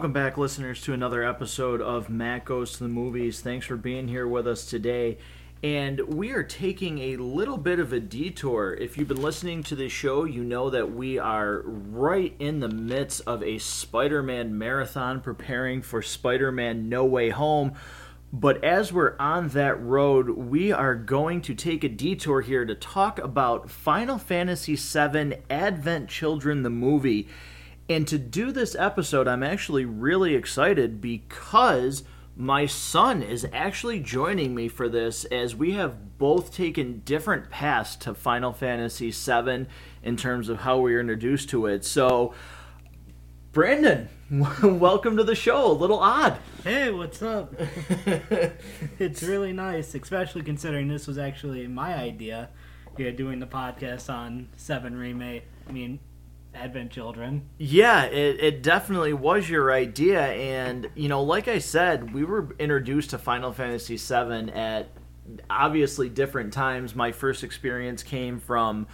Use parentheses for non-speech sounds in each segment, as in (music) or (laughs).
Welcome back, listeners, to another episode of Matt Goes to the Movies. Thanks for being here with us today. And we are taking a little bit of a detour. If you've been listening to this show, you know that we are right in the midst of a Spider Man marathon preparing for Spider Man No Way Home. But as we're on that road, we are going to take a detour here to talk about Final Fantasy VII Advent Children, the movie. And to do this episode, I'm actually really excited because my son is actually joining me for this as we have both taken different paths to Final Fantasy VII in terms of how we were introduced to it. So, Brandon, (laughs) welcome to the show. A little odd. Hey, what's up? (laughs) it's really nice, especially considering this was actually my idea here doing the podcast on Seven Remake. I mean, Advent Children. Yeah, it, it definitely was your idea. And, you know, like I said, we were introduced to Final Fantasy VII at obviously different times. My first experience came from,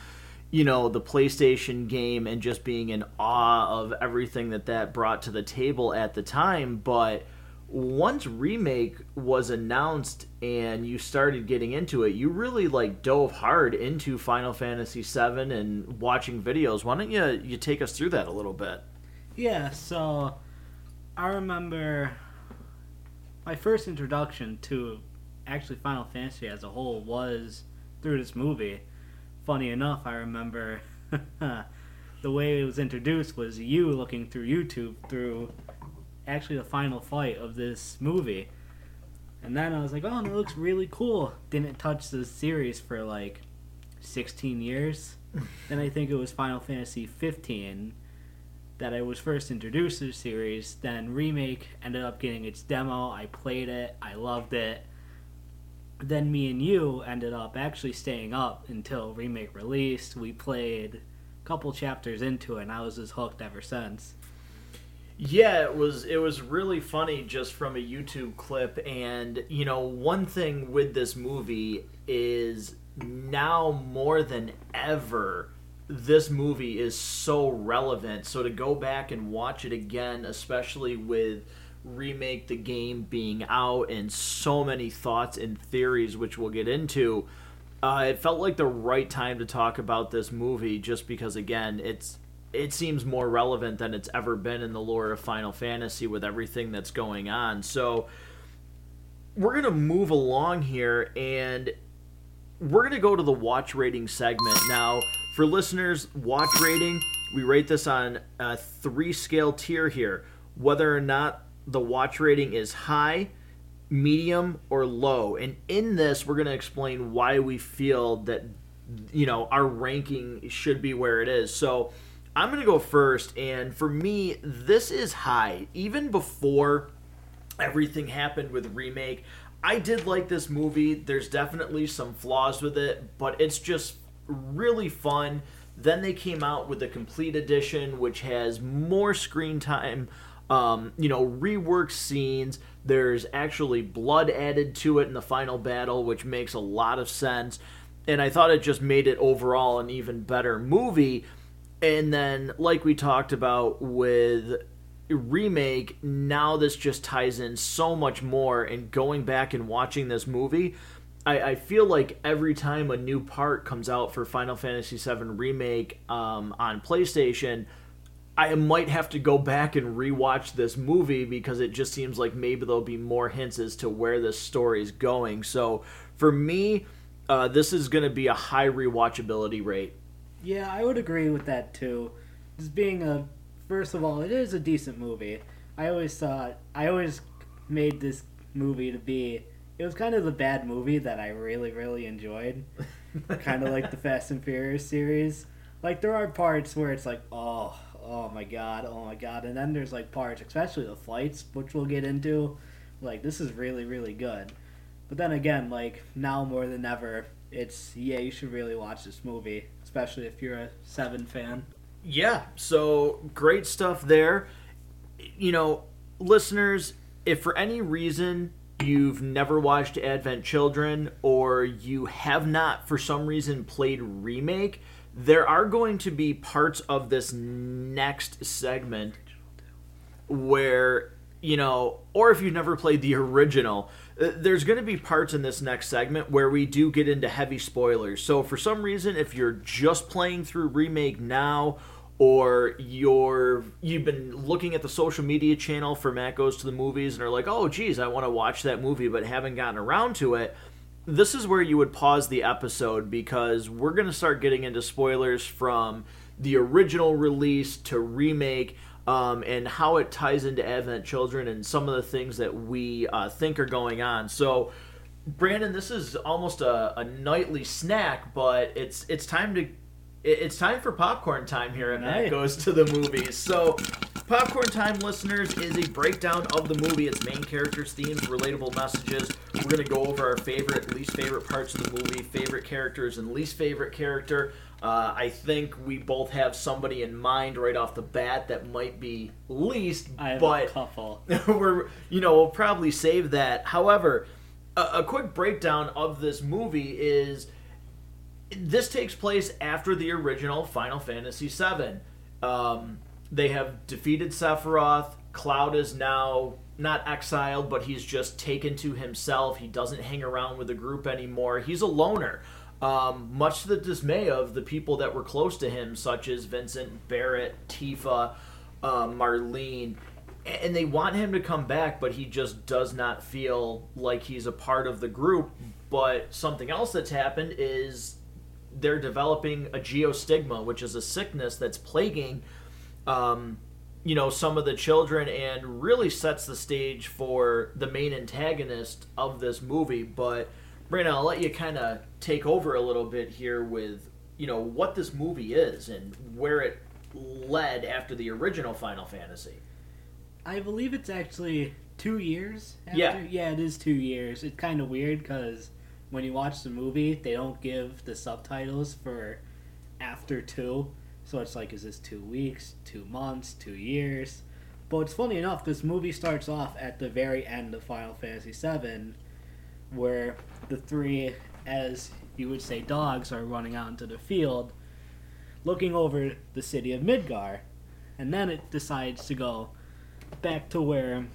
you know, the PlayStation game and just being in awe of everything that that brought to the table at the time. But once remake was announced and you started getting into it you really like dove hard into final fantasy 7 and watching videos. Why don't you you take us through that a little bit? Yeah so i remember my first introduction to actually final fantasy as a whole was through this movie. Funny enough i remember (laughs) the way it was introduced was you looking through youtube through actually the final fight of this movie. And then I was like, oh, and it looks really cool. Didn't touch the series for like 16 years. (laughs) then I think it was Final Fantasy 15 that I was first introduced to the series. Then Remake ended up getting its demo. I played it. I loved it. Then me and you ended up actually staying up until Remake released. We played a couple chapters into it, and I was as hooked ever since. Yeah, it was it was really funny just from a YouTube clip and you know, one thing with this movie is now more than ever this movie is so relevant. So to go back and watch it again, especially with remake the game being out and so many thoughts and theories which we'll get into, uh, it felt like the right time to talk about this movie just because again, it's it seems more relevant than it's ever been in the lore of Final Fantasy with everything that's going on. So we're going to move along here and we're going to go to the watch rating segment. Now, for listeners, watch rating, we rate this on a three scale tier here. Whether or not the watch rating is high, medium, or low. And in this, we're going to explain why we feel that, you know, our ranking should be where it is. So, I'm going to go first, and for me, this is high. Even before everything happened with Remake, I did like this movie. There's definitely some flaws with it, but it's just really fun. Then they came out with the complete edition, which has more screen time, um, you know, reworked scenes. There's actually blood added to it in the final battle, which makes a lot of sense. And I thought it just made it overall an even better movie and then like we talked about with remake now this just ties in so much more and going back and watching this movie. I, I feel like every time a new part comes out for final fantasy VII remake um, on playstation i might have to go back and rewatch this movie because it just seems like maybe there'll be more hints as to where this story is going. So for me uh, this is going to be a high rewatchability rate yeah, I would agree with that too. Just being a first of all, it is a decent movie. I always thought I always made this movie to be it was kind of the bad movie that I really really enjoyed. (laughs) kind of like the Fast and Furious series. Like there are parts where it's like, "Oh, oh my god, oh my god." And then there's like parts, especially the flights, which we'll get into, like this is really really good. But then again, like now more than ever, it's yeah, you should really watch this movie especially if you're a Seven fan. Yeah, so great stuff there. You know, listeners, if for any reason you've never watched Advent Children or you have not for some reason played Remake, there are going to be parts of this next segment where you know, or if you've never played the original, Uh, there's going to be parts in this next segment where we do get into heavy spoilers. So for some reason, if you're just playing through remake now, or you're you've been looking at the social media channel for Matt Goes to the Movies and are like, oh geez, I want to watch that movie but haven't gotten around to it. This is where you would pause the episode because we're going to start getting into spoilers from the original release to remake um, and how it ties into Advent Children and some of the things that we uh, think are going on. So, Brandon, this is almost a, a nightly snack, but it's it's time to it's time for popcorn time here, and that goes to the movies. So, Popcorn Time listeners is a breakdown of the movie, its main characters, themes, relatable messages. We're going to go over our favorite, least favorite parts of the movie, favorite characters, and least favorite character. Uh, I think we both have somebody in mind right off the bat that might be least, but (laughs) we're you know we'll probably save that. However, a, a quick breakdown of this movie is this takes place after the original Final Fantasy VII. Um, they have defeated Sephiroth. Cloud is now not exiled, but he's just taken to himself. He doesn't hang around with the group anymore. He's a loner um, much to the dismay of the people that were close to him, such as Vincent, Barret, Tifa, uh, Marlene. And they want him to come back, but he just does not feel like he's a part of the group. But something else that's happened is they're developing a geostigma, which is a sickness that's plaguing, um, you know, some of the children, and really sets the stage for the main antagonist of this movie. But Brandon, I'll let you kind of take over a little bit here with you know what this movie is and where it led after the original Final Fantasy. I believe it's actually two years. After. Yeah, yeah, it is two years. It's kind of weird because when you watch the movie, they don't give the subtitles for after two. So it's like, is this two weeks, two months, two years? But it's funny enough, this movie starts off at the very end of Final Fantasy VII, where the three, as you would say, dogs are running out into the field, looking over the city of Midgar. And then it decides to go back to where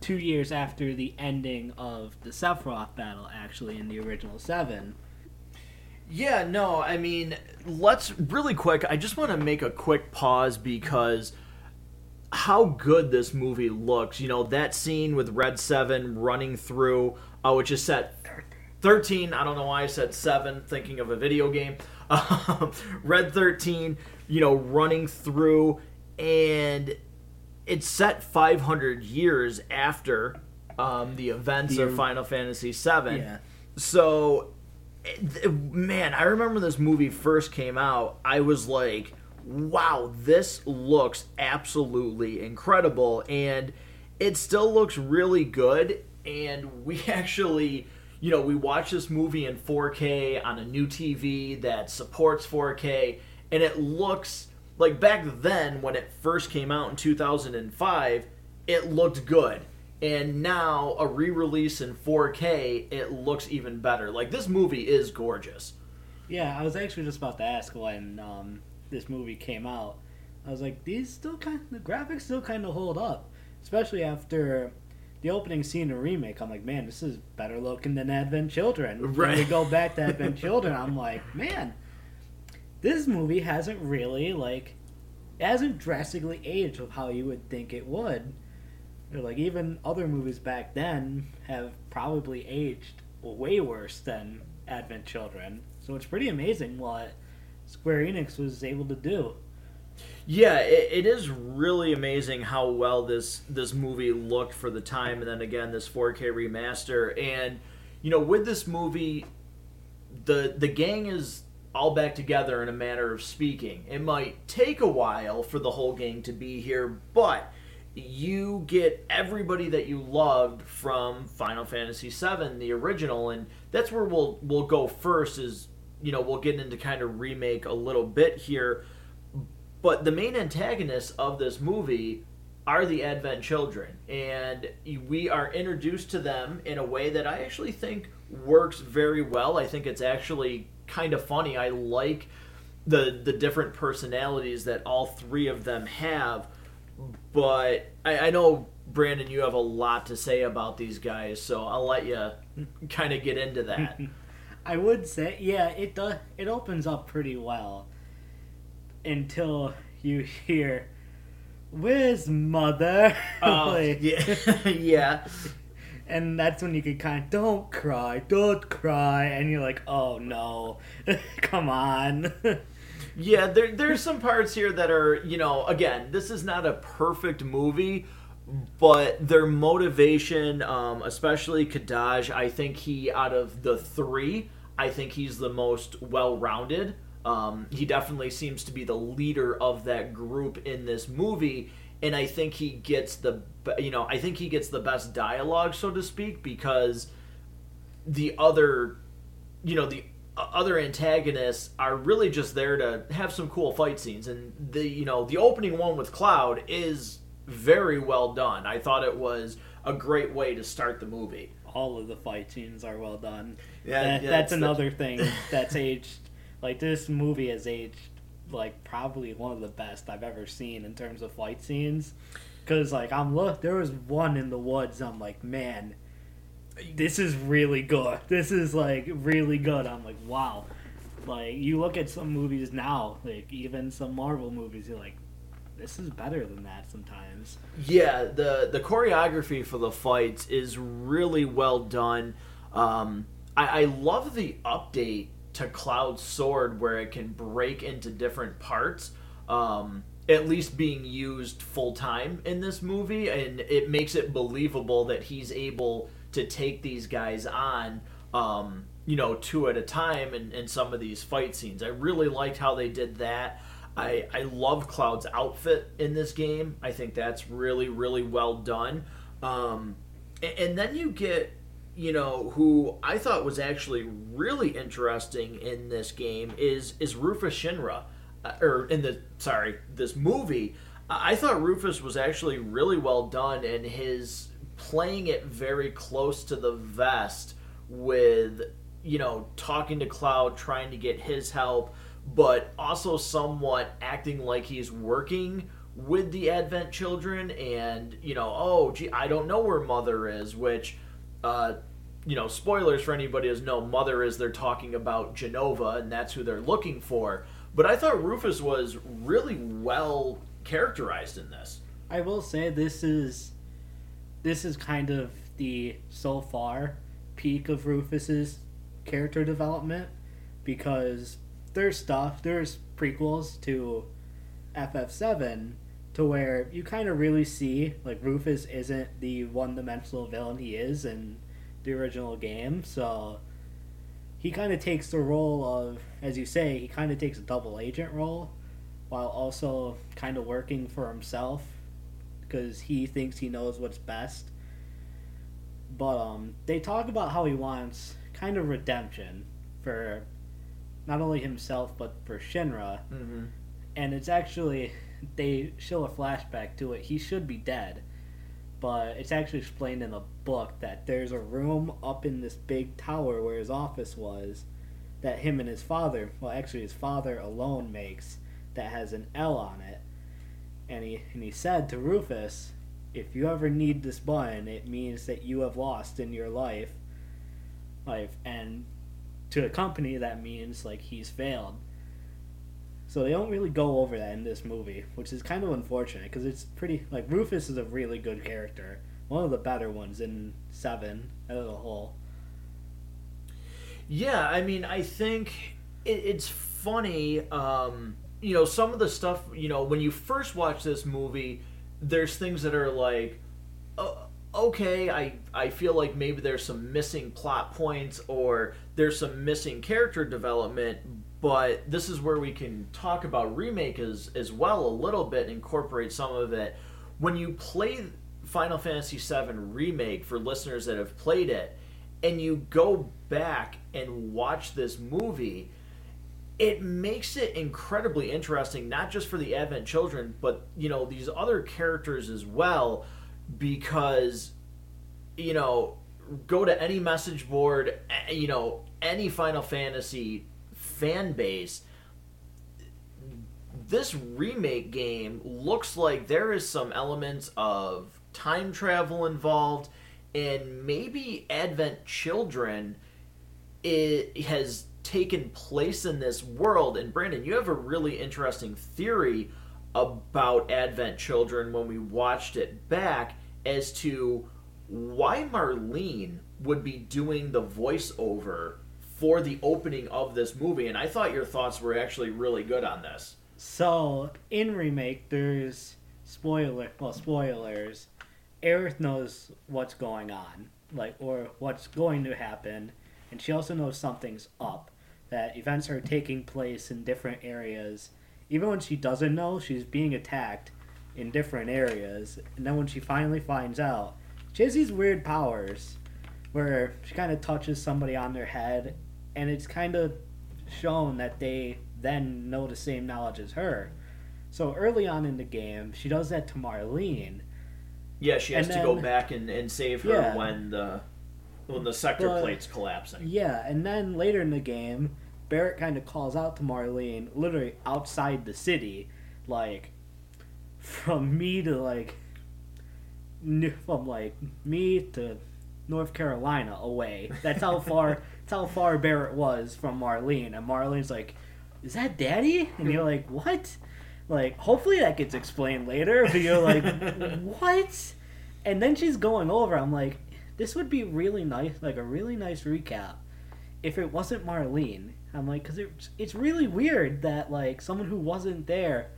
two years after the ending of the Sephiroth battle, actually, in the original Seven. Yeah, no, I mean, let's really quick. I just want to make a quick pause because how good this movie looks. You know, that scene with Red 7 running through, uh, which is set 13. I don't know why I said 7, thinking of a video game. Um, (laughs) Red 13, you know, running through, and it's set 500 years after um, the events the, of Final Fantasy 7. Yeah. So, man, I remember this movie first came out. I was like, wow, this looks absolutely incredible. And it still looks really good. And we (laughs) actually you know, we watch this movie in 4K on a new TV that supports 4K, and it looks like back then when it first came out in 2005, it looked good. And now a re-release in 4K, it looks even better. Like this movie is gorgeous. Yeah, I was actually just about to ask when um, this movie came out. I was like, these still kind, of, the graphics still kind of hold up, especially after the opening scene of remake, I'm like, man, this is better looking than Advent Children. Right. When we go back to (laughs) Advent Children, I'm like, man, this movie hasn't really like, hasn't drastically aged with how you would think it would. Or like even other movies back then have probably aged way worse than Advent Children. So it's pretty amazing what Square Enix was able to do. Yeah, it, it is really amazing how well this this movie looked for the time, and then again this 4K remaster. And you know, with this movie, the the gang is all back together in a manner of speaking. It might take a while for the whole gang to be here, but you get everybody that you loved from Final Fantasy VII, the original, and that's where we'll we'll go first. Is you know we'll get into kind of remake a little bit here but the main antagonists of this movie are the Advent children, and we are introduced to them in a way that I actually think works very well. I think it's actually kind of funny. I like the the different personalities that all three of them have. but I, I know Brandon, you have a lot to say about these guys, so I'll let you kind of get into that. (laughs) I would say, yeah, it does. It opens up pretty well until you hear, "Where's mother?" Oh, (laughs) Like- yeah, (laughs) yeah, and that's when you could kind of don't cry, don't cry, and you're like, "Oh no, (laughs) come on." yeah. There, there's some parts here that are, you know, again, this is not a perfect movie, but their motivation, um, especially Kadaj, I think he out of the three, I think he's the most well-rounded. Um, he definitely seems to be the leader of that group in this movie, and I think he gets the, you know, I think he gets the best dialogue, so to speak, because the other, you know, the other antagonists are really just there to have some cool fight scenes, and the, you know, the opening one with Cloud is very well done. I thought it was a great way to start the movie. All of the fight scenes are well done. Yeah, That- yeah, that's it's the- another thing that's aged. Like this movie has aged like probably one of the best I've ever seen in terms of fight scenes. Cause like I'm look, there was one in the woods. I'm like, man, this is really good. This is like really good. I'm like, wow. Like you look at some movies now, like even some Marvel movies, you're like, this is better than that sometimes. Yeah, the the choreography for the fights is really well done. Um, I, I love the update to Cloud's sword where it can break into different parts. Um, at least being used full time in this movie, and it makes it believable that he's able to take these guys on. Um, you know, two at a time in, in some of these fight scenes. I really liked how they did that. I, I love Cloud's outfit in this game. I think that's really, really well done. Um, and, and then you get, you know, who I thought was actually really interesting in this game is is Rufus Shinra, uh, or in the sorry this movie. I thought Rufus was actually really well done, and his playing it very close to the vest with you know talking to Cloud, trying to get his help but also somewhat acting like he's working with the Advent children and, you know, oh, gee, I don't know where Mother is, which, uh, you know, spoilers for anybody who's no Mother is they're talking about Jenova and that's who they're looking for. But I thought Rufus was really well characterized in this. I will say this is this is kind of the so far peak of Rufus's character development because there's stuff there's prequels to FF7 to where you kind of really see like Rufus isn't the one-dimensional villain he is in the original game so he kind of takes the role of as you say he kind of takes a double agent role while also kind of working for himself because he thinks he knows what's best. But um, they talk about how he wants kind of redemption for not only himself but for Shinra, Mm-hmm. and it's actually they show a flashback to it. He should be dead, but it's actually explained in the book that there's a room up in this big tower where his office was that him and his father, well, actually his father alone makes that has an L on it. And he and he said to Rufus, if you ever need this button, it means that you have lost in your life. Life and to a company that means like he's failed. So they don't really go over that in this movie, which is kind of unfortunate because it's pretty like Rufus is a really good character, one of the better ones in Seven as a whole. Yeah, I mean, I think it, it's funny. Um, you know, some of the stuff. You know, when you first watch this movie, there's things that are like, uh, okay, I I feel like maybe there's some missing plot points or there's some missing character development. But this is where we can talk about remake as as well a little bit, incorporate some of it. When you play Final Fantasy VII remake for listeners that have played it and you go back and watch this movie, it makes it incredibly interesting, not just for the Advent children, but you know these other characters as well, because you know go to any message board, you know any Final Fantasy fan base. this remake game looks like there is some elements of time travel involved, and maybe Advent Children it has taken place in this world. And Brandon, you have a really interesting theory about Advent Children when we watched it back as to why Marlene would be doing the voiceover for the opening of this movie. And I thought your thoughts were actually really good on this. So in remake, there's spoiler. Well, spoilers. Aerith knows what's going on, like or what's going to happen, and she also knows something's up. That events are taking place in different areas. Even when she doesn't know, she's being attacked in different areas. And then when she finally finds out, she has these weird powers where she kind of touches somebody on their head, and it's kind of shown that they then know the same knowledge as her. So early on in the game, she does that to Marlene. Yeah, she has And to go back and, and save her Yeah. when the when the sector But- plate's collapsing. Yeah, and then later in the game, Barret kind of calls out to Marlene, literally outside the city, like from me to like from like me to North Carolina away. That's how far. (laughs) that's how far Barret was from Marlene, and Marlene's like, "Is that Daddy?" And you're like, "What?" Like, hopefully that gets explained later. But you're like, (laughs) "What?" And then she's going over. I'm like, this would be really nice, like a really nice recap, if it wasn't Marlene. I'm like, because it's it's really weird that like someone who wasn't there.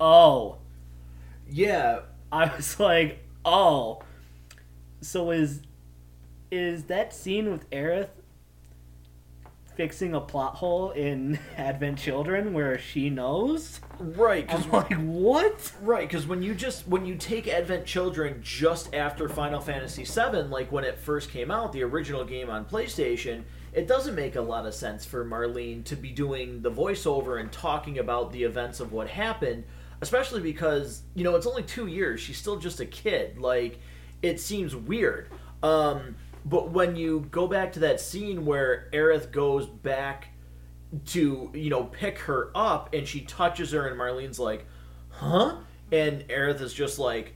Oh, Yeah, I was like, oh. So is is that scene with Aerith fixing a plot hole in (laughs) Advent Children where she knows? right. Because like, what? Right, because when you just when you take Advent Children just after Final Fantasy VII, like when it first came out, the original game on PlayStation, it doesn't make a lot of sense for Marlene to be doing the voiceover and talking about the events of what happened, especially because you know it's only two years. She's still just a kid. Like it seems weird. Um, but when you go back to that scene where Aerith goes back to you know pick her up and she touches her and Marlene's like, "Huh?" and Aerith is just like,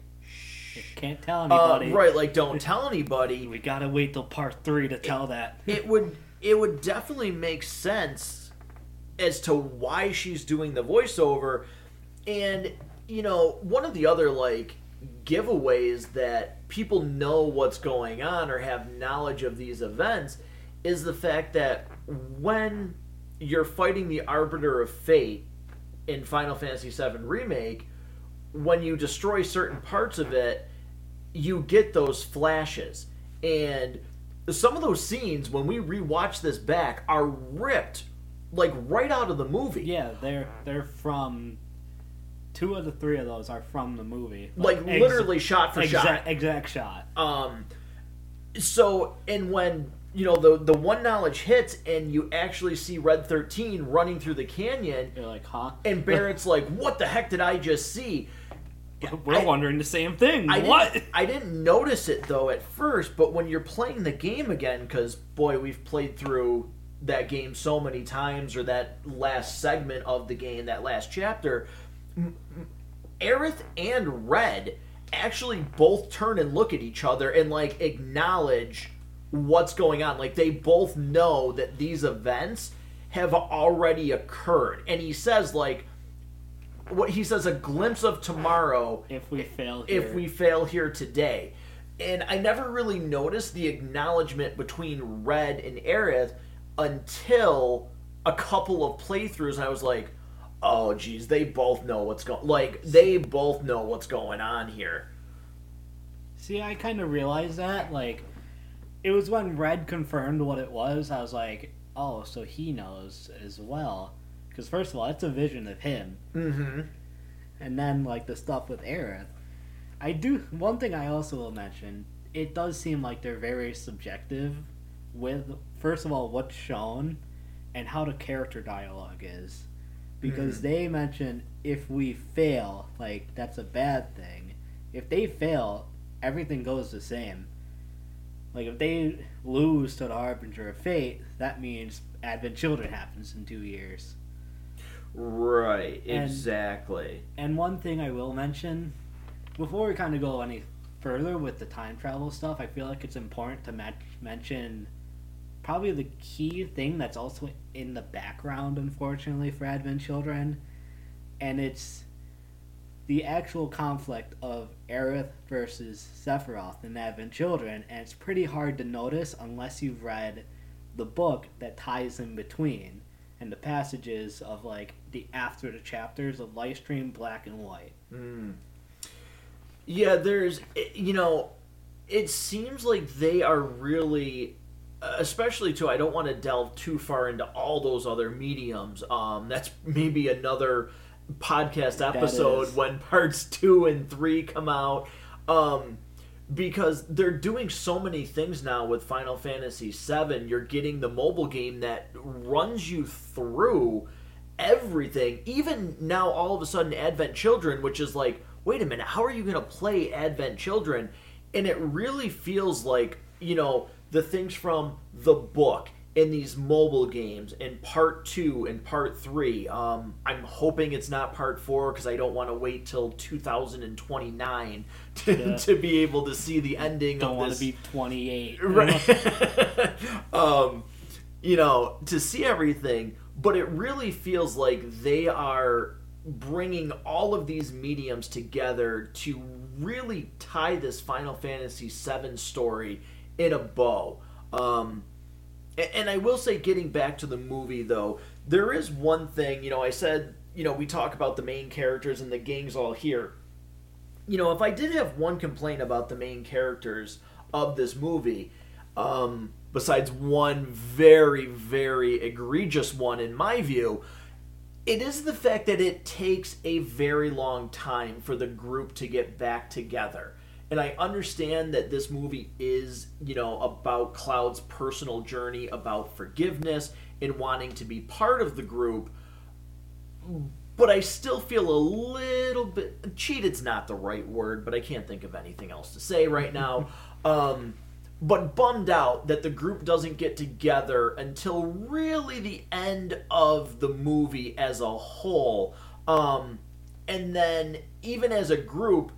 you Can't tell uh, anybody. "Right, like don't tell anybody." We gotta wait till part three to tell that. It would it would definitely make sense as to why she's doing the voiceover and you know, one of the other like giveaways that people know what's going on or have knowledge of these events is the fact that when you're fighting the arbiter of fate in Final Fantasy VII remake, when you destroy certain parts of it, you get those flashes. And some of those scenes, when we rewatch this back, are ripped like right out of the movie. Yeah, they're they're from two of the three of those are from the movie. Like ex- literally shot for exact, shot. exact shot. Um, so and when you know the the one knowledge hits and you actually see Red Thirteen running through the canyon, You're like, huh? and Barret's (laughs) like, "What the heck did I just see?" We're I- wondering the same thing. I what? Didn't, I didn't notice it though at first, but when you're playing the game again, because boy, we've played through that game so many times, or that last segment of the game, that last chapter, Aerith and Red actually both turn and look at each other and like acknowledge what's going on. Like they both know that these events have already occurred, and he says like. What he says, a glimpse of tomorrow If we fail here, if we fail here today. And I never really noticed the acknowledgement between Red and Aerith until a couple of playthroughs, and I was like, "Oh, geez, they both know what's going. Like they both know what's going on here." see, I kind of realized that. Like, it was when Red confirmed what it was. I was like, oh, so he knows as well. Because first of all, it's a vision of him, Mm-hmm. and then like the stuff with Aerith. I do one thing I also will mention. It does seem like they're very subjective with first of all what's shown and how the character dialogue is. Because mm-hmm. they mention if we fail, like that's a bad thing. If they fail, everything goes the same. Like if they lose to the Harbinger of Fate, that means Advent Children happens in two years. Right, And- exactly. And one thing I will mention, before we kind of go any further with the time travel stuff, I feel like it's important to met- mention probably the key thing that's also in the background, unfortunately, for Advent Children, and it's the actual conflict of Aerith versus Sephiroth in Advent Children, and it's pretty hard to notice unless you've read the book that ties in between and the passages of like the after the chapters of Lifestream Black and White. Mm. Yeah, there's, you know, it seems like they are really, especially too. I don't want to delve too far into all those other mediums. Um, that's maybe another podcast episode when (laughs) parts two and three come out. Um, because they're doing so many things now with Final Fantasy VII. You're getting the mobile game that runs you through everything. Even now, all of a sudden, Advent Children, which is like, wait a minute, how are you going to play Advent Children? And it really feels like, you know, the things from the book in these mobile games in part two and part three. Um, I'm hoping it's not part four because I don't want to wait till 2029 to, Yeah. (laughs) to be able to see the ending Don't of want to be 28. (laughs) right (laughs) um you know to see everything but it really feels like they are bringing all of these mediums together to really tie this final fantasy VII story in a bow um and i will say getting back to the movie though there is one thing you know i said you know we talk about the main characters and the gang's all here you know, if I did have one complaint about the main characters of this movie, um, besides one very, very egregious one in my view, it is the fact that it takes a very long time for the group to get back together. And I understand that this movie is, you know, about Cloud's personal journey, about forgiveness, and wanting to be part of the group but I still feel a little bit cheated's not the right word, but I can't think of anything else to say right now. (laughs) um, but bummed out that the group doesn't get together until really the end of the movie as a whole. Um, and then even as a group,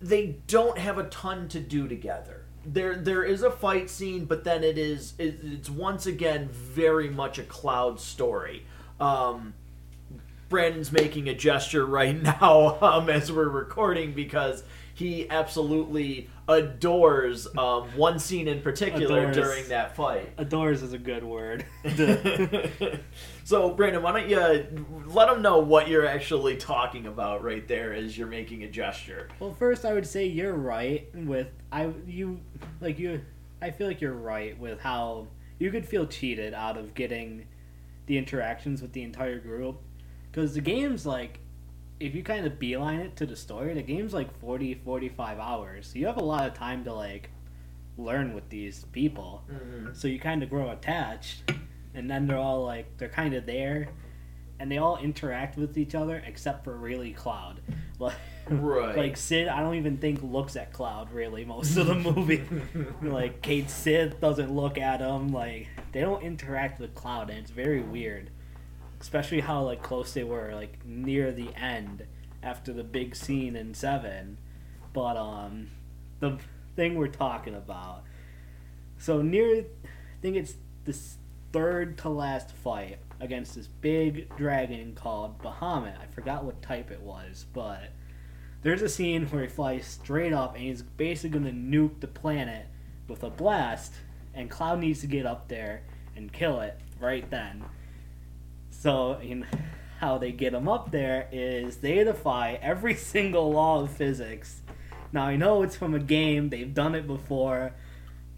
they don't have a ton to do together. There, there is a fight scene, but then it is it, it's once again very much a cloud story. Um, Brandon's making a gesture right (laughs) now um, as we're recording because he absolutely adores um, one scene in particular Adores. during that fight. Adores is a good word. (laughs) (laughs) so, Brandon, why don't you let them know what you're actually talking about right there as you're making a gesture? well, first I would say you're right with I you like you I feel like you're right with how you could feel cheated out of getting the interactions with the entire group because the game's like if you kind of beeline it to the story the game's like 40 45 hours. So you have a lot of time to like learn with these people. Mm-hmm. So you kind of grow attached and then they're all like they're kind of there and they all interact with each other except for really cloud. (laughs) Like Right. like Cid i don't even think looks at cloud really most of the (laughs) movie. Like Cait Sith doesn't look at him like they don't interact with cloud and it's very weird especially how like close they were like near the end after the big scene in seven. But um the thing we're talking about so near i think it's this third to last fight against this big dragon called bahamut. I forgot what type it was but there's a scene where he flies straight up and he's basically going to nuke the planet with a blast and cloud needs to get up there and kill it right then so, in how they get them up there is they defy every (laughs) single law of physics. Now, I know it's from a game, they've done it before,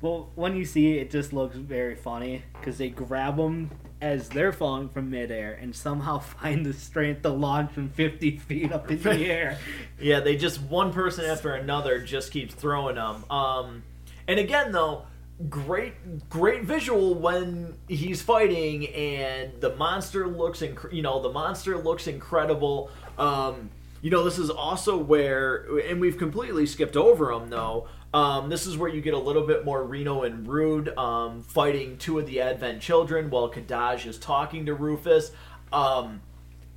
but when you see it, it just looks very funny because they grab them as they're falling from midair and somehow (laughs) find the strength to launch from 50 feet up in the (laughs) air. Yeah, they just one person after another just keeps throwing them. Um, and again, though, great, great visual when he's fighting, and the monster looks, inc- you know, the monster looks incredible. Um, you know, this is also where, and we've completely skipped over him though. Um, this is where you get a little bit more Reno and Rude um, fighting two of the Advent children while Kadaj is talking to Rufus. Um,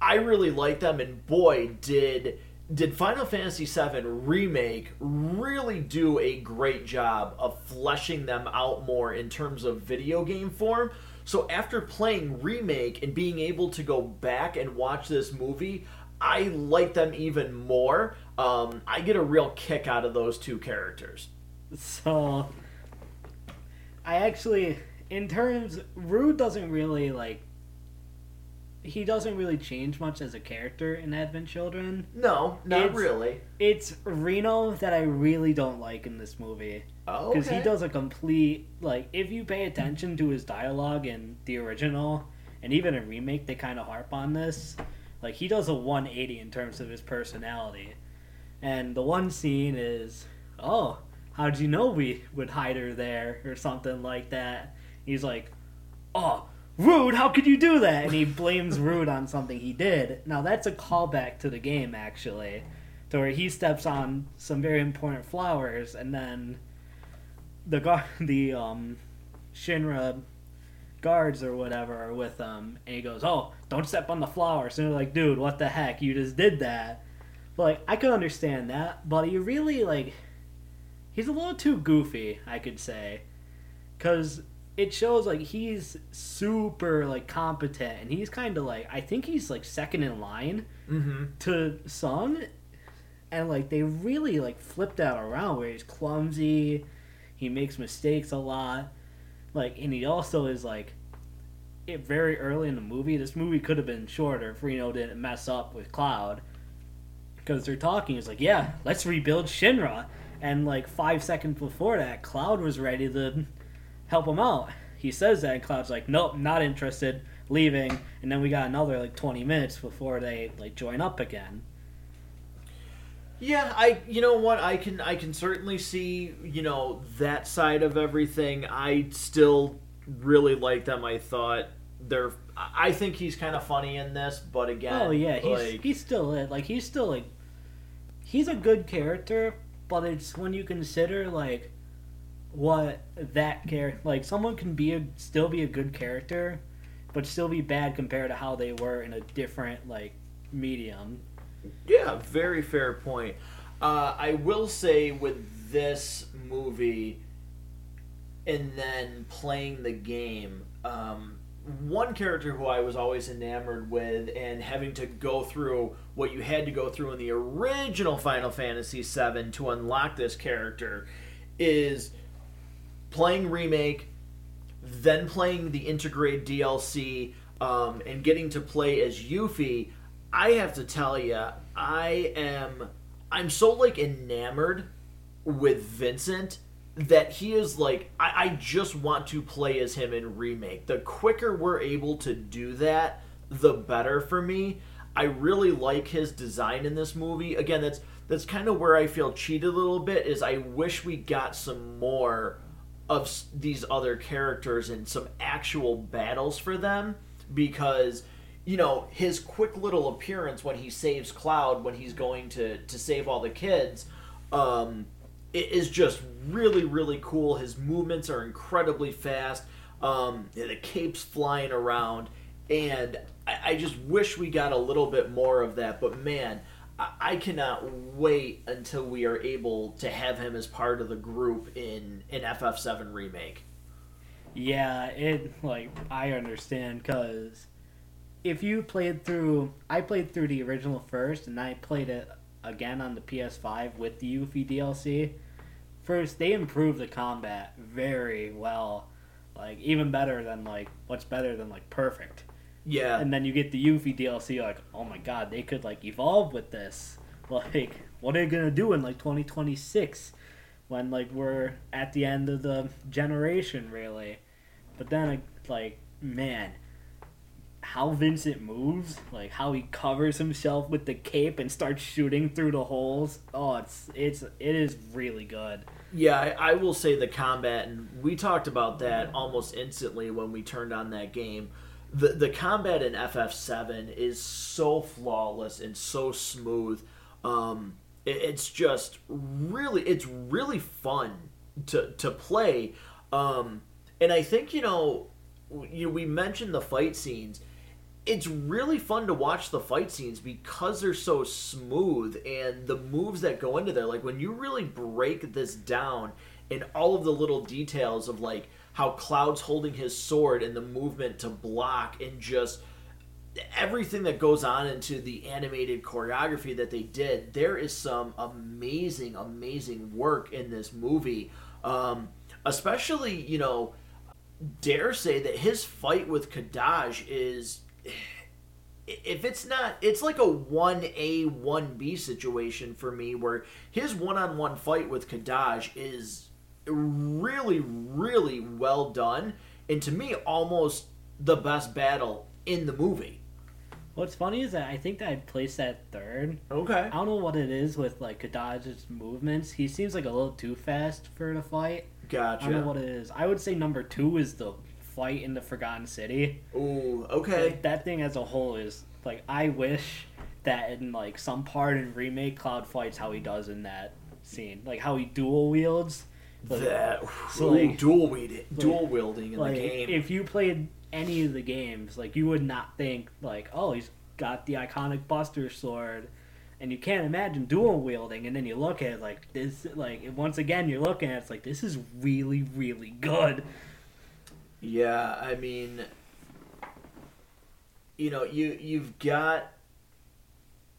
I really like them, and boy, did did Final Fantasy VII remake really do a great job of fleshing them out more in terms of video game form. So after playing remake and being able to go back and watch this movie, I like them even more. Um, I get a real kick out of those two characters. So, I actually, in terms, Rude doesn't really like. He doesn't really change much as a character in Advent Children. No, not It's- really. It's Reno that I really don't like in this movie. Oh, Because okay. he does a complete like if you pay attention to his dialogue in the original and even a remake they kind of harp on this like he does a 180 in terms of his personality and the one scene is oh how'd you know we would hide her there or something like that he's like oh rude how could you do that and he blames rude on something he did now that's a callback to the game actually to where he steps on some very important flowers and then the guard, (laughs) the um, Shinra guards or whatever are with him, and he goes, "Oh, don't step on the flowers." And they're like, "Dude, what the heck? You just did that." But like, I could understand that, but he really like, he's a little too goofy, I could say, because it shows like he's super like competent, and he's kind of like, I think he's like second in line Mm-hmm. to Tseng, and like they really like flipped that around where he's clumsy, he makes mistakes a lot, like and he also is like it very early in the movie. This movie could have been shorter if Reno didn't mess up with Cloud, because they're talking. It's like, yeah, let's rebuild Shinra, and like five seconds before that, Cloud was ready to help him out. He says that, and Cloud's like, nope, not interested, leaving. And then we got another like 20 minutes before they like join up again. Yeah, I you know what I can I can certainly see you know that side of everything. I still really like them. I thought they're I think he's kind of funny in this, but again, Oh yeah, he's like, he's still it. Like he's still like he's a good character, but it's when you consider like what that character like someone can be a still be a good character, but still be bad compared to how they were in a different like medium. Yeah, very fair point. Uh, I will say with this movie, and then playing the game, um, one character who I was always enamored with, and having to go through what you had to go through in the original Final Fantasy VII to unlock this character, is playing remake, then playing the integrated DLC, um, and getting to play as Yuffie. I have to tell you, I am I'm so like enamored with Vincent that he is like I, I just want to play as him in remake. The quicker we're able to do that, the better for me. I really like his design in this movie. Again, that's that's kind of where I feel cheated a little bit. Is I wish we got some more of these other characters and some actual battles for them because you know his quick little appearance when he saves cloud when he's going to to save all the kids um it is just really really cool. His movements are incredibly fast. Um the cape's flying around. And I, I just wish we got a little bit more of that. But man I, cannot wait until we are able to have him as part of the group in an ff7 remake Yeah, it like I understand because if you played through, I played through the original first, and I played it again on the PS5 with the Yuffie DLC. First, they improved the combat very well, like even better than like what's better than like perfect. Yeah And then you get the Yuffie DLC, like oh my god, they could like evolve with this. (laughs) Like, what are they gonna do in like 2026? when like we're at the end of the generation really but then like man how Vincent moves like how he covers himself with the cape and starts shooting through the holes oh it's it's it is really good Yeah, I, I will say the combat, and we talked about that almost instantly when we turned on that game. The the combat in FF7 is so flawless and so smooth. Um, it- it's just really, it's really fun to to play. Um, and I think you know, you, we mentioned the fight scenes. it's really fun to watch the fight scenes because they're so smooth and the moves that go into there. Like when you really break this down and all of the little details of like how Cloud's holding his sword and the movement to block and just everything that goes on into the animated choreography that they did, there is some amazing, amazing work in this movie. Um, especially, you know, dare say that his fight with Kadaj is if it's not it's like a 1A 1B situation for me where his one-on-one fight with Kadaj is really really well done and to me almost the best battle in the movie. What's funny is that I think that I placed that third. Okay. I don't know what it is with like Kadaj's movements. He seems like a little too fast for the fight. Gotcha. I don't know what it is. I would say number two is the fight in the Forgotten City. Ooh, okay. Like, that thing as a whole is like I wish that in like some part in remake Cloud fights how he does in that scene, like how he dual wields. Like, that so, like- dual wielding, dual wielding in like the game. if you played any of the games, like you would not think like, oh, he's got the iconic Buster sword, and you can't imagine dual wielding. And then you look at it like this, like once again you're looking at it, it's like this is really really good. Yeah, I mean, you know, you you've got.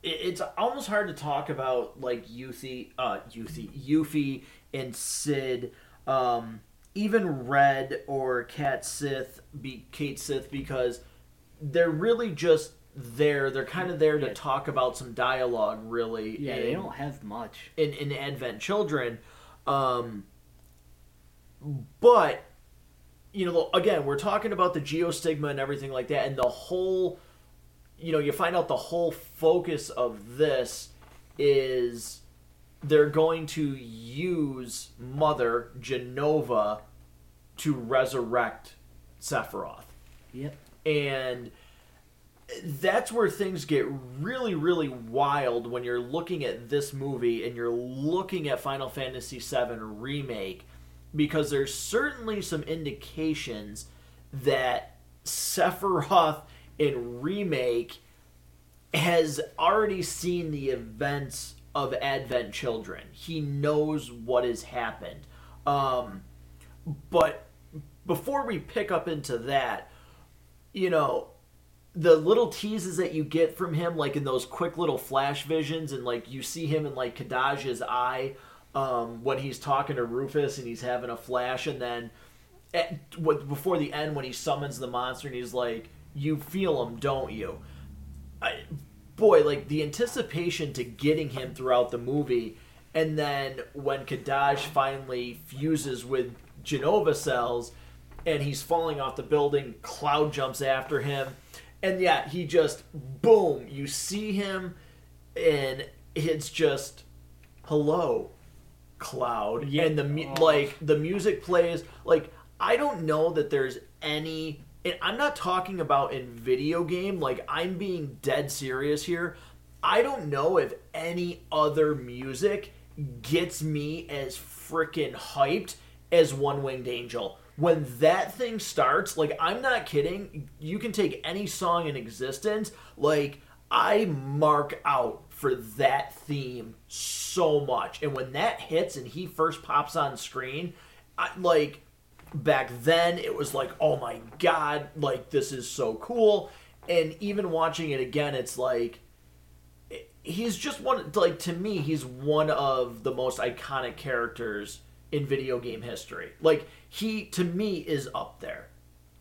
It's almost hard to talk about like Yuffie, uh, Yuffie, Yuffie and Cid, um, even Red or Cat Sith, be Cait Sith, because they're really just there. They're kind of there to Yeah. talk about some dialogue, really. Yeah, they don't have much. in, in Advent Children. Um, but, you know, again, we're talking about the geostigma and everything like that, and the whole, you know, you find out the whole focus of this is they're going to use Mother Jenova to resurrect Sephiroth Yep. and that's where things get really really wild when you're looking at this movie and you're looking at Final Fantasy VII remake because there's certainly some indications that Sephiroth in remake has already seen the events of Advent Children. He knows what has happened. Um, but before we pick up into that, you know, the little teases that you get from him, like in those quick little flash visions, and like you see him in like Kadaj's eye um, when he's talking to Rufus and he's having a flash, and then at, what, before the end when he summons the monster and he's like, "You feel him, don't you?" I, boy, like the anticipation to getting him throughout the movie, and then when Kadaj finally fuses with Jenova cells, and he's falling off the building, Cloud jumps after him, and yeah, he just boom, you see him, and it's just hello, Cloud, Yeah. and the mu- Oh. like the music plays like I don't know that there's any and I'm not talking about in video game like I'm being dead serious here. I don't know if any other music gets me as freaking hyped as One Winged Angel. When that thing starts, like I'm not kidding, you can take any song in existence, like I mark out for that theme so much. And when that hits and he first pops on screen, I like back then it was like, "Oh my god, like this is so cool." And even watching it again, it's like he's just one like to me he's one of the most iconic characters in video game history. Like he to me is up there.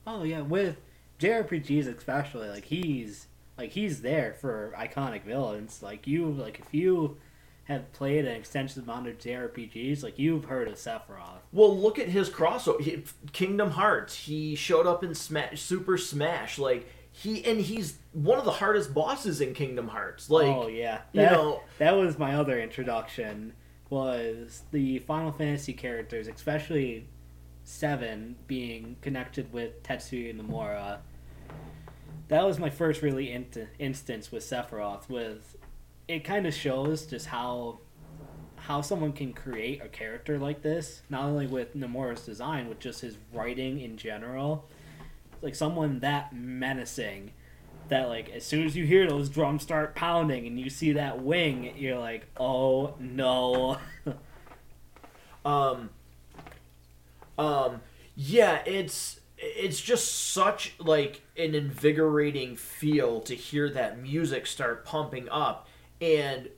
Oh yeah, with JRPGs especially, like he's like he's there for iconic villains. Like you, like if you have played an extensive amount of JRPGs, like you've heard of Sephiroth. Well, look at his crossover. He, Kingdom Hearts. He showed up in Smash, Super Smash. Like he and he's one of the hardest bosses in Kingdom Hearts. Like oh yeah, you that, know- that was my other introduction. Was the Final Fantasy characters, especially Seven, being connected with Tetsuya Nomura. That was my first really int- instance with Sephiroth. With it, kind of shows just how how someone can create a character like this, not only with Nomura's design, with just his writing in general. Like someone that menacing that like as soon as you hear those drums start pounding and you see that wing, you're like, oh no. (laughs) um, um, yeah, it's it's just such like an invigorating feel to hear that music start pumping up and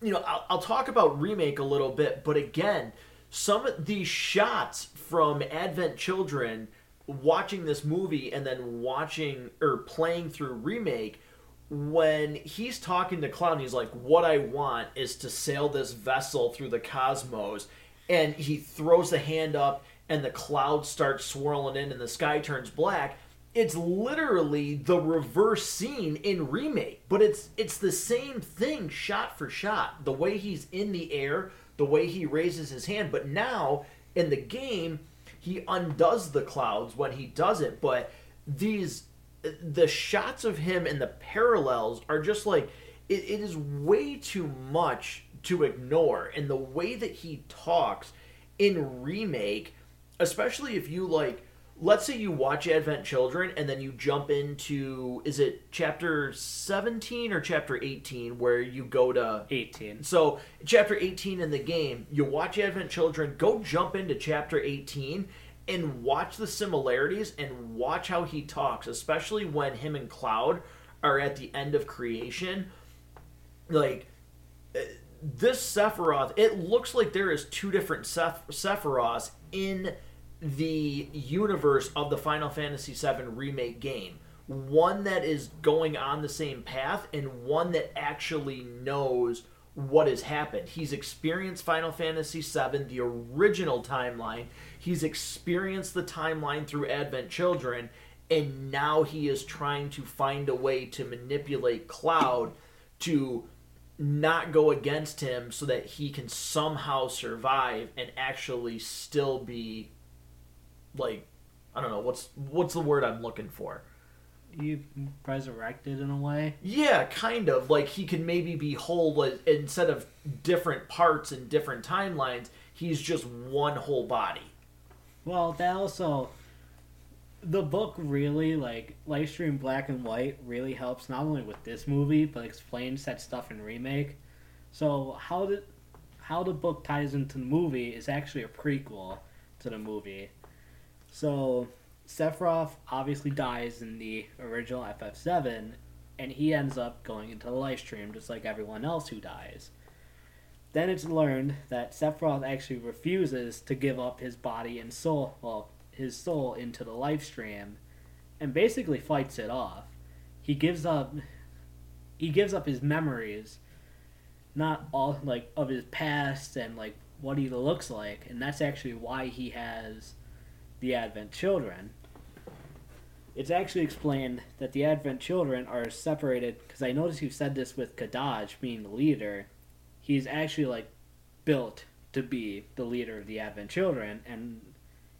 you know I'll, I'll talk about remake a little bit but again some of these shots from advent children watching this movie and then watching or playing through remake when he's talking to cloud he's like what i want is to sail this vessel through the cosmos and he throws the hand up and the clouds start swirling in and the sky turns black it's literally the reverse scene in remake but it's it's the same thing shot for shot. The way he's in the air the way he raises his hand but now in the game he undoes the clouds when he does it but these the shots of him and the parallels are just like it, it is way too much to ignore and the way that he talks in remake especially if you like let's say you watch advent children and then you jump into is it chapter 17 or chapter 18 where you go to 18 so chapter 18 in the game you watch advent children go jump into chapter 18 and watch the similarities and watch how he talks especially when him and cloud are at the end of creation. Like uh, this sephiroth it looks like there is two different Seph- sephiroths in the universe of the Final Fantasy VII remake game. One that is going on the same path, and one that actually knows what has happened. He's experienced Final Fantasy VII, the original timeline. He's experienced the timeline through Advent Children, and now he is trying to find a way to manipulate Cloud to not go against him so that he can somehow survive and actually still be like I don't know what's what's the word I'm looking for. You resurrected in a way. Yeah, kind of like he can maybe be whole instead of different parts and different timelines. He's just one whole body. Well, that also the book really like Lifestream Black and White really helps not only with this movie but explains that stuff in remake. So how the how the book ties into the movie is actually a prequel to the movie. So Sephiroth obviously dies in the original FF7, and he ends up going into the Lifestream just like everyone else who dies. Then it's learned that Sephiroth actually refuses to give up his body and soul, well, his soul into the Lifestream, and basically fights it off. He gives up, he gives up his memories, not all like of his past and like what he looks like, and that's actually why he has the Advent children. It's actually explained that the Advent children are separated because I noticed you said this with Kadaj being the leader. He's actually like built to be the leader of the Advent children and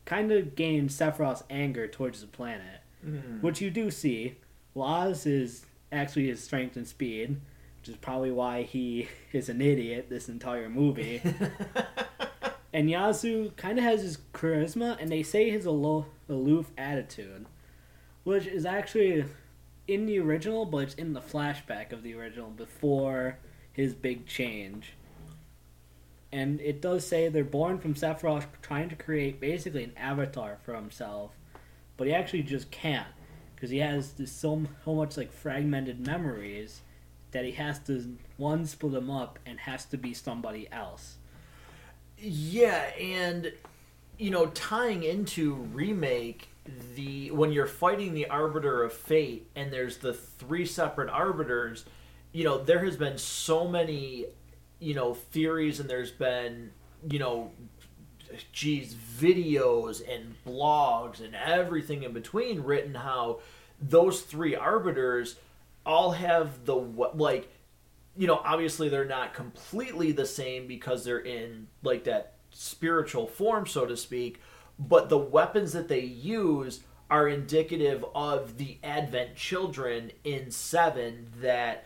kind of gained Sephiroth's anger towards the planet, mm. which you do see. Loz is actually his strength and speed, which is probably why he (laughs) is an idiot this entire movie. (laughs) And Yazoo kind of has his charisma, and they say his alo- aloof attitude, which is actually in the original, but it's in the flashback of the original before his big change. And it does say they're born from Sephiroth trying to create basically an avatar for himself, but he actually just can't because he has this so, so much like fragmented memories that he has to one split them up and has to be somebody else. Yeah, and you know, tying into remake the when you're fighting the arbiter of fate and there's the three separate arbiters, you know, there has been so many, you know, theories and there's been, you know, geez, videos and blogs and everything in between written how those three arbiters all have the like you know, obviously they're not completely the same because they're in like that spiritual form, so to speak, but the weapons that they use are indicative of the Advent children in 7 that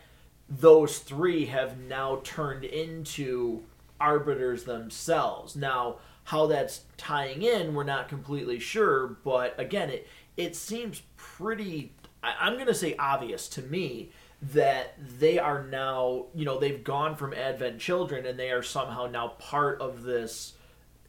those three have now turned into arbiters themselves. Now, how that's tying in, we're not completely sure, but again, it it seems pretty I, I'm going to say obvious to me that they are now, you know, they've gone from Advent Children and they are somehow now part of this,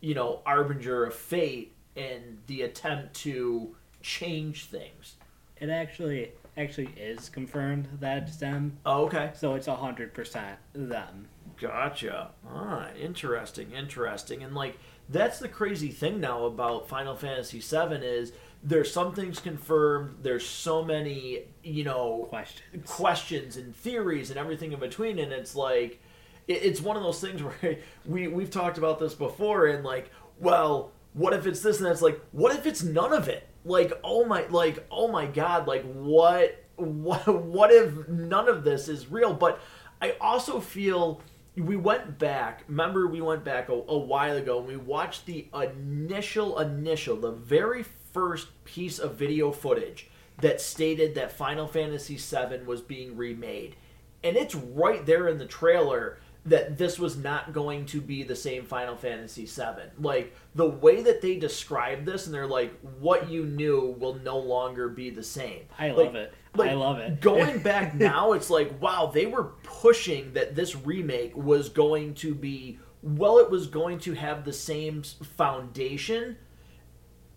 you know, Arbiter of Fate and the attempt to change things. It actually actually is confirmed that it's them. Oh, okay. So it's a hundred percent them. Gotcha. Ah, interesting, interesting. And like that's the crazy thing now about Final Fantasy VII is there's some things confirmed. There's so many, you know, Questions. questions and theories and everything in between, and it's like it, it's one of those things (laughs) where we we've talked about this before, and like, well, what if it's this and that's like, what if it's none of it? Like, oh my, like, oh my god, like what, what, what if none of this is real? But I also feel we went back. Remember, we went back a, a while ago and we watched the initial, initial, the very first piece of video footage that stated that Final Fantasy VII was being remade, and it's right there in the trailer that this was not going to be the same Final Fantasy VII. Like the way that they describe this, and they're like, "What you knew will no longer be the same." I Like- love it. like, I love it. Going (laughs) back now, it's like, wow, they were pushing that this remake was going to be, well, it was going to have the same foundation.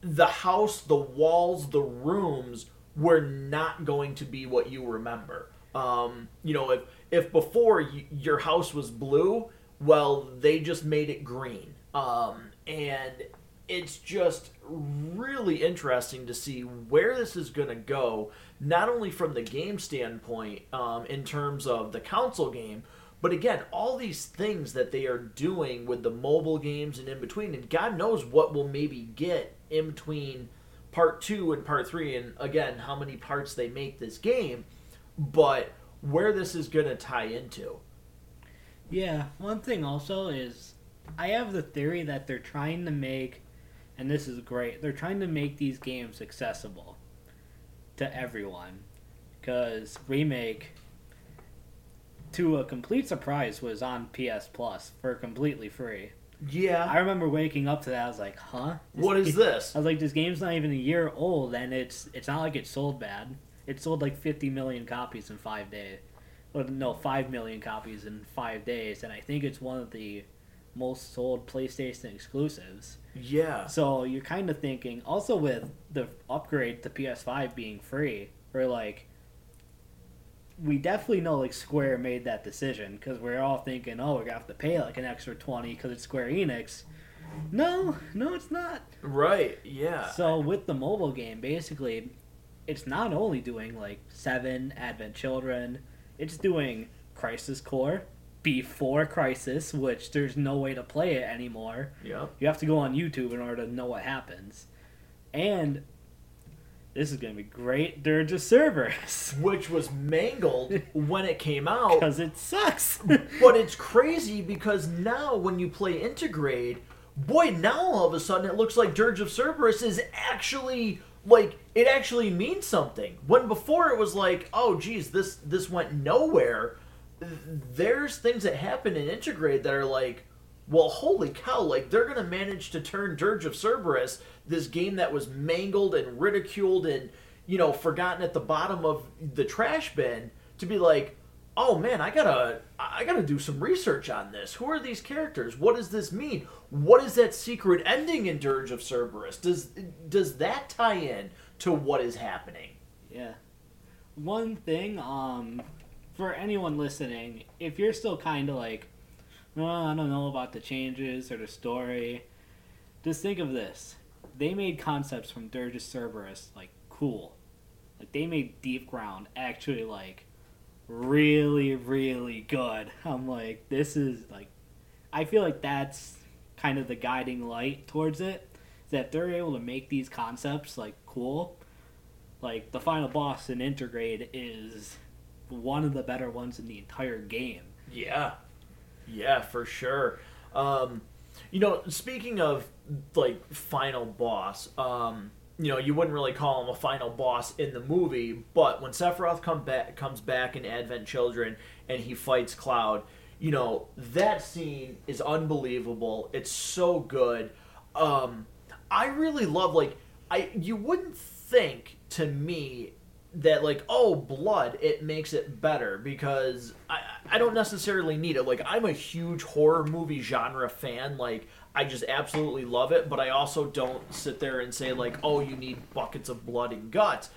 The house, the walls, the rooms were not going to be what you remember. Um, you know, if if before your house was blue, well, they just made it green. Um, and it's just really interesting to see where this is going to go, not only from the game standpoint, um, in terms of the console game, but again, all these things that they are doing with the mobile games and in between, and God knows what we'll maybe get in between part two and part three, and again, how many parts they make this game, but where this is going to tie into. Yeah, one thing also is I have the theory that they're trying to make, and this is great, they're trying to make these games accessible to everyone. Because Remake, to a complete surprise, was on PS Plus for completely free. Yeah. I remember waking up to that, I was like, huh? This what is ga- this? I was like, this game's not even a year old, and it's it's not like it sold bad. It sold like 50 million copies in five days. Well, no, 5 million copies in five days, and I think it's one of the most sold PlayStation exclusives. Yeah. So you're kind of thinking, also with the upgrade to PS5 being free, we're like, we definitely know like Square made that decision because we're all thinking, oh, we're gonna have to pay like an extra 20 because it's Square Enix. No, no, it's not. Right. Yeah. So with the mobile game, basically, it's not only doing like Seven, Advent Children, it's doing Crisis Core before Crisis, which there's no way to play it anymore. Yep. You have to go on YouTube in order to know what happens. And this is gonna be great. Dirge of Cerberus Which was mangled when it came out. because it sucks. (laughs) But it's crazy because now when you play Intergrade, boy, now all of a sudden it looks like Dirge of Cerberus is actually like it actually means something. When before it was like, oh geez, this this went nowhere. There's things that happen in Intergrade that are like, well, holy cow! Like they're gonna manage to turn Dirge of Cerberus, this game that was mangled and ridiculed and you know forgotten at the bottom of the trash bin, to be like, oh man, I gotta I gotta do some research on this. Who are these characters? What does this mean? What is that secret ending in Dirge of Cerberus? Does does that tie in to what is happening? Yeah. One thing, um, for anyone listening, if you're still kind of like, I don't know about the changes or the story, just think of this. They made concepts from Dirge of Cerberus, like, cool. Like, they made Deep Ground actually, like, really, really good. (laughs) I'm like, this is, like, I feel like that's kind of the guiding light towards it. That they're able to make these concepts, like, cool like the final boss in Intergrade is one of the better ones in the entire game. Yeah, yeah, for sure. Um, you know, speaking of like final boss, um, you know, you wouldn't really call him a final boss in the movie, but when Sephiroth come back comes back in Advent Children and he fights Cloud, you know, that scene is unbelievable. It's so good. Um, I really love like I you wouldn't think to me that like oh blood it makes it better because I I don't necessarily need it. Like I'm a huge horror movie genre fan. Like I just absolutely love it but I also don't sit there and say like oh you need buckets of blood and guts.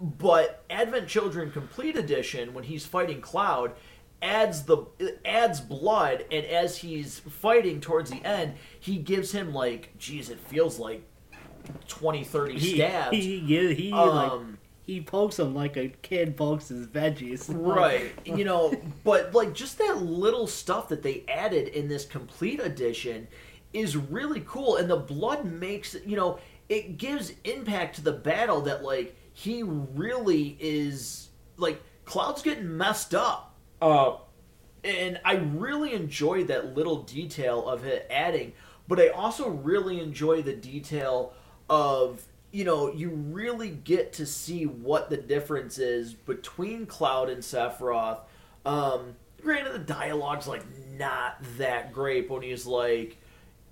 But Advent Children Complete Edition when he's fighting Cloud adds the adds blood and as he's fighting towards the end he gives him like geez it feels like 20 30 stabs. He, he, he, like Um, he pokes him like a kid pokes his veggies. (laughs) right you know but like just that little stuff that they added in this complete edition is really cool and the blood makes you know it gives impact to the battle that like he really is like cloud's getting messed up uh and i really enjoy that little detail of it adding but i also really enjoy the detail of you know you really get to see what the difference is between cloud and sephiroth um granted the dialogue's like not that great when he's like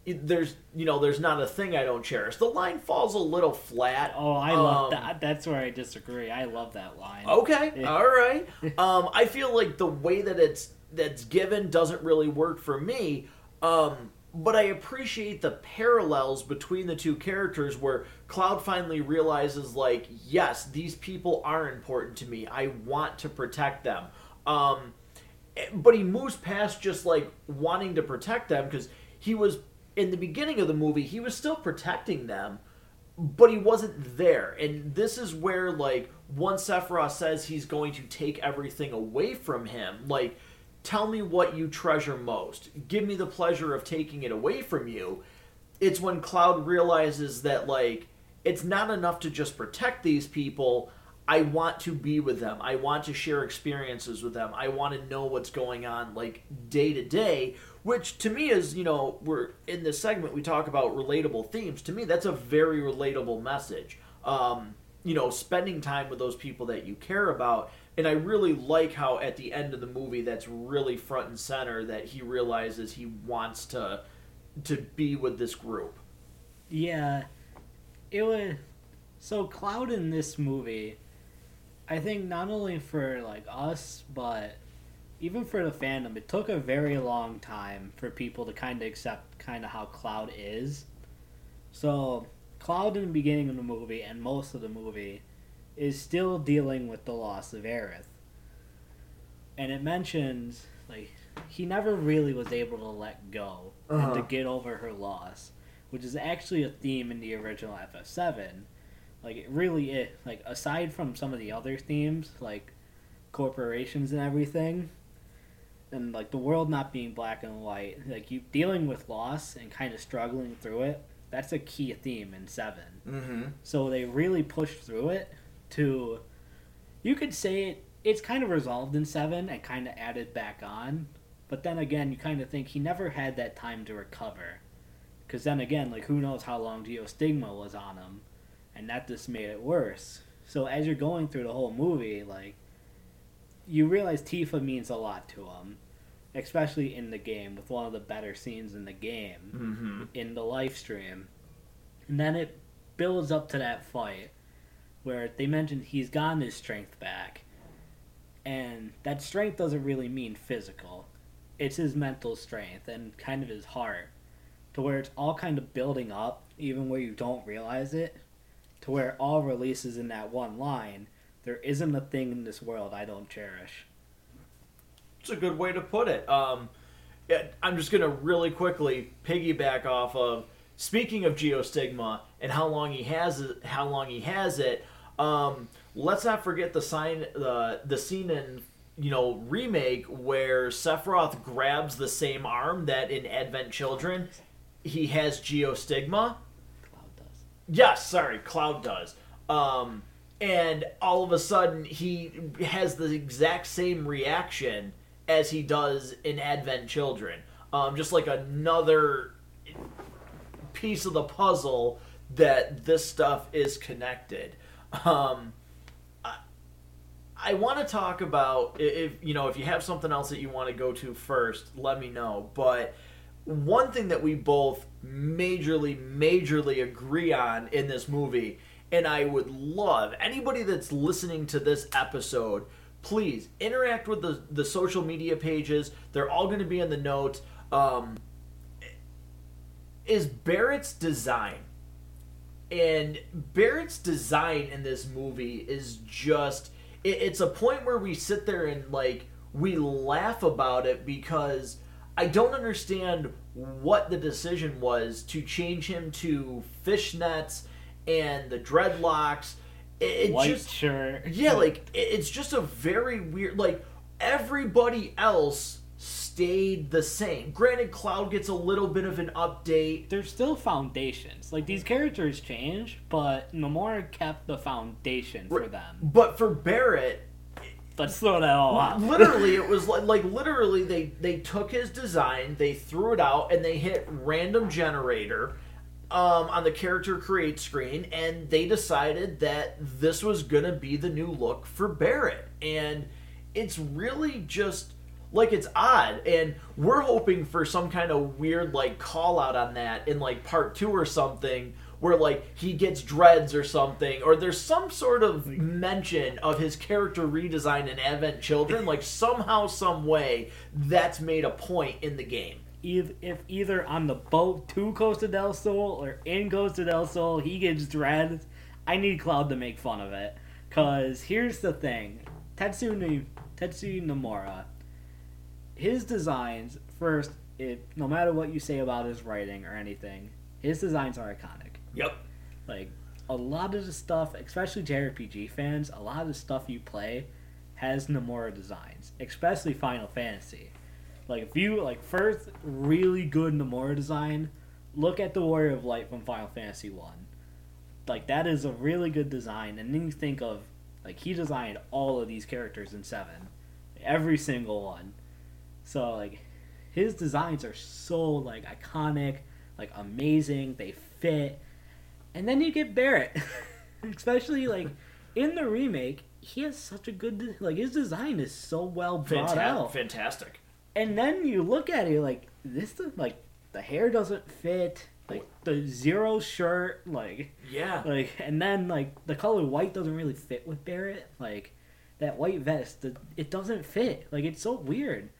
there's you know there's not a thing i don't cherish the line falls a little flat Oh, I love Um, that. That's where I disagree. I love that line. Okay, Yeah. all right. (laughs) Um, I feel like the way that it's that's given doesn't really work for me. Um, but I appreciate the parallels between the two characters where Cloud finally realizes like, yes, these people are important to me. I want to protect them. Um, but he moves past just like wanting to protect them because he was in the beginning of the movie he was still protecting them but he wasn't there and this is where like once sephiroth says he's going to take everything away from him like tell me what you treasure most give me the pleasure of taking it away from you it's when cloud realizes that like it's not enough to just protect these people. I want to be with them. I want to share experiences with them. I want to know what's going on like day to day which to me is you know we're in this segment we talk about relatable themes. To me that's a very relatable message. Um, you know spending time with those people that you care about. And i really like how at the end of the movie that's really front and center that he realizes he wants to to be with this group. Yeah, it was. So Cloud in this movie, I think not only for like us, but even for the fandom, it took a very long time for people to kind of accept kind of how Cloud is. So Cloud in the beginning of the movie and most of the movie is still dealing with the loss of Aerith. And it mentions like he never really was able to let go and to Uh-huh. get over her loss, which is actually a theme in the original FF7. Like it really is like aside from some of the other themes like corporations and everything and like the world not being black and white, like you dealing with loss and kind of struggling through it, that's a key theme in 7. mm-hmm. So they really pushed through it to you could say it it's kind of resolved in 7 and kind of added back on. But then again, you kind of think he never had that time to recover. Cuz then again, like who knows how long Geostigma was on him and that just made it worse. So as you're going through the whole movie, like you realize Tifa means a lot to him, especially in the game with one of the better scenes in the game Mm-hmm. in the Lifestream. And then it builds up to that fight where they mentioned he's gotten his strength back. And that strength doesn't really mean physical. It's his mental strength and kind of his heart. To where it's all kind of building up, even where you don't realize it. To where it all releases in that one line. There isn't a thing in this world I don't cherish. It's a good way to put it. Um, I'm just gonna really quickly piggyback off of speaking of geostigma and how long he has it. How long he has it. Um, let's not forget the sign the the scene in you know remake where Sephiroth grabs the same arm that in Advent Children he has geostigma. Cloud does. Yes, sorry, Cloud does. Um, and all of a sudden, he has the exact same reaction as he does in Advent Children. Um, just like another piece of the puzzle that this stuff is connected. Um, I, I want to talk about if you know if you have something else that you want to go to first, let me know. But one thing that we both majorly, majorly agree on in this movie And I would love anybody that's listening to this episode, please interact with the, the social media pages. They're all going to be in the notes. Um, is Barret's design. And Barret's design in this movie is just. It, it's a point where we sit there and, like, we laugh about it because I don't understand what the decision was to change him to fishnets and the dreadlocks. It, it White just shirt. yeah, like it- it's just a very weird. Like everybody else stayed the same. Granted, Cloud gets a little bit of an update. There's still foundations. Like these characters change, but Nomura kept the foundation for them. But for Barret, Let's throw that all out. literally it was like, like literally they they took his design they threw it out and they hit random generator um, on the character create screen and they decided that this was gonna be the new look for barret and it's really just like it's odd and we're hoping for some kind of weird like call out on that in like part two or something where like he gets dreads or something or there's some sort of mention of his character redesign in advent children like somehow some way that's made a point in the game Eith- if either on the boat to Costa del Sol or in Costa del Sol he gets dreads, I need Cloud to make fun of it. Cause here's the thing, Tetsu Tetsu Nomura, his designs first, it no matter what you say about his writing or anything, his designs are iconic. Yep Like a lot of the stuff, especially JRPG fans, a lot of the stuff you play has Nomura designs, especially Final Fantasy. Like if you like first really good Nomura design, look at the Warrior of Light from Final Fantasy One. Like that is a really good design, and then you think of like he designed all of these characters in Seven, every single one. So like his designs are so like iconic, like amazing. They fit, and then you get Barret, (laughs) especially like in the remake. He has such a good like his design is so well brought Fanta- out. fantastic. And then you look at it like this like the hair doesn't fit like the zero shirt like yeah. like and then like the color white doesn't really fit with barret. Like that white vest the, it doesn't fit. Like it's so weird.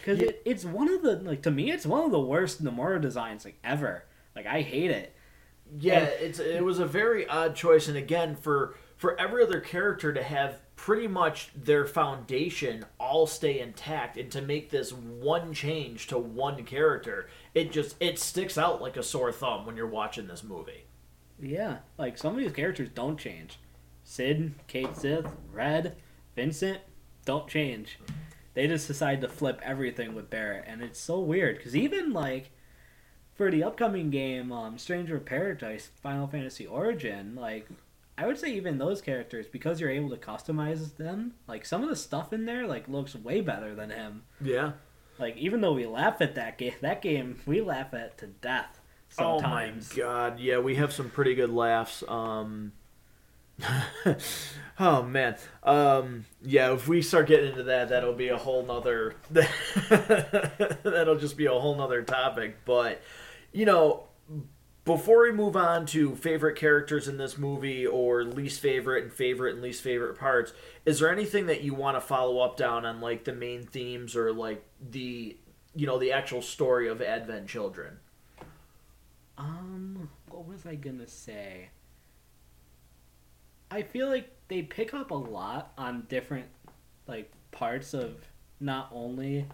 Because Yeah. it, it's one of the like to me it's one of the worst nomura designs like ever. Like i hate it Yeah, And- it's it was a very odd choice, and again, for for every other character to have pretty much their foundation all stay intact, and to make this one change to one character, it just it sticks out like a sore thumb when you're watching this movie. yeah like some of these characters don't change cid cait sith red vincent don't change they just decide to flip everything with barret and it's so weird because even like for the upcoming game um, stranger of paradise final fantasy origin like i would say even those characters because you're able to customize them like some of the stuff in there like looks way better than him Yeah. like even though we laugh at that game that game we laugh at to death sometimes Oh my god, yeah, we have some pretty good laughs. Um (laughs) Oh man. Um yeah, if we start getting into that, that'll be a whole nother (laughs) that'll just be a whole nother topic. But you know, before we move on to favorite characters in this movie or least favorite and favorite and least favorite parts, is there anything that you want to follow up down on like the main themes or like the you know, the actual story of Advent Children? Um, what was I gonna say? I feel like they pick up a lot on different like parts of not only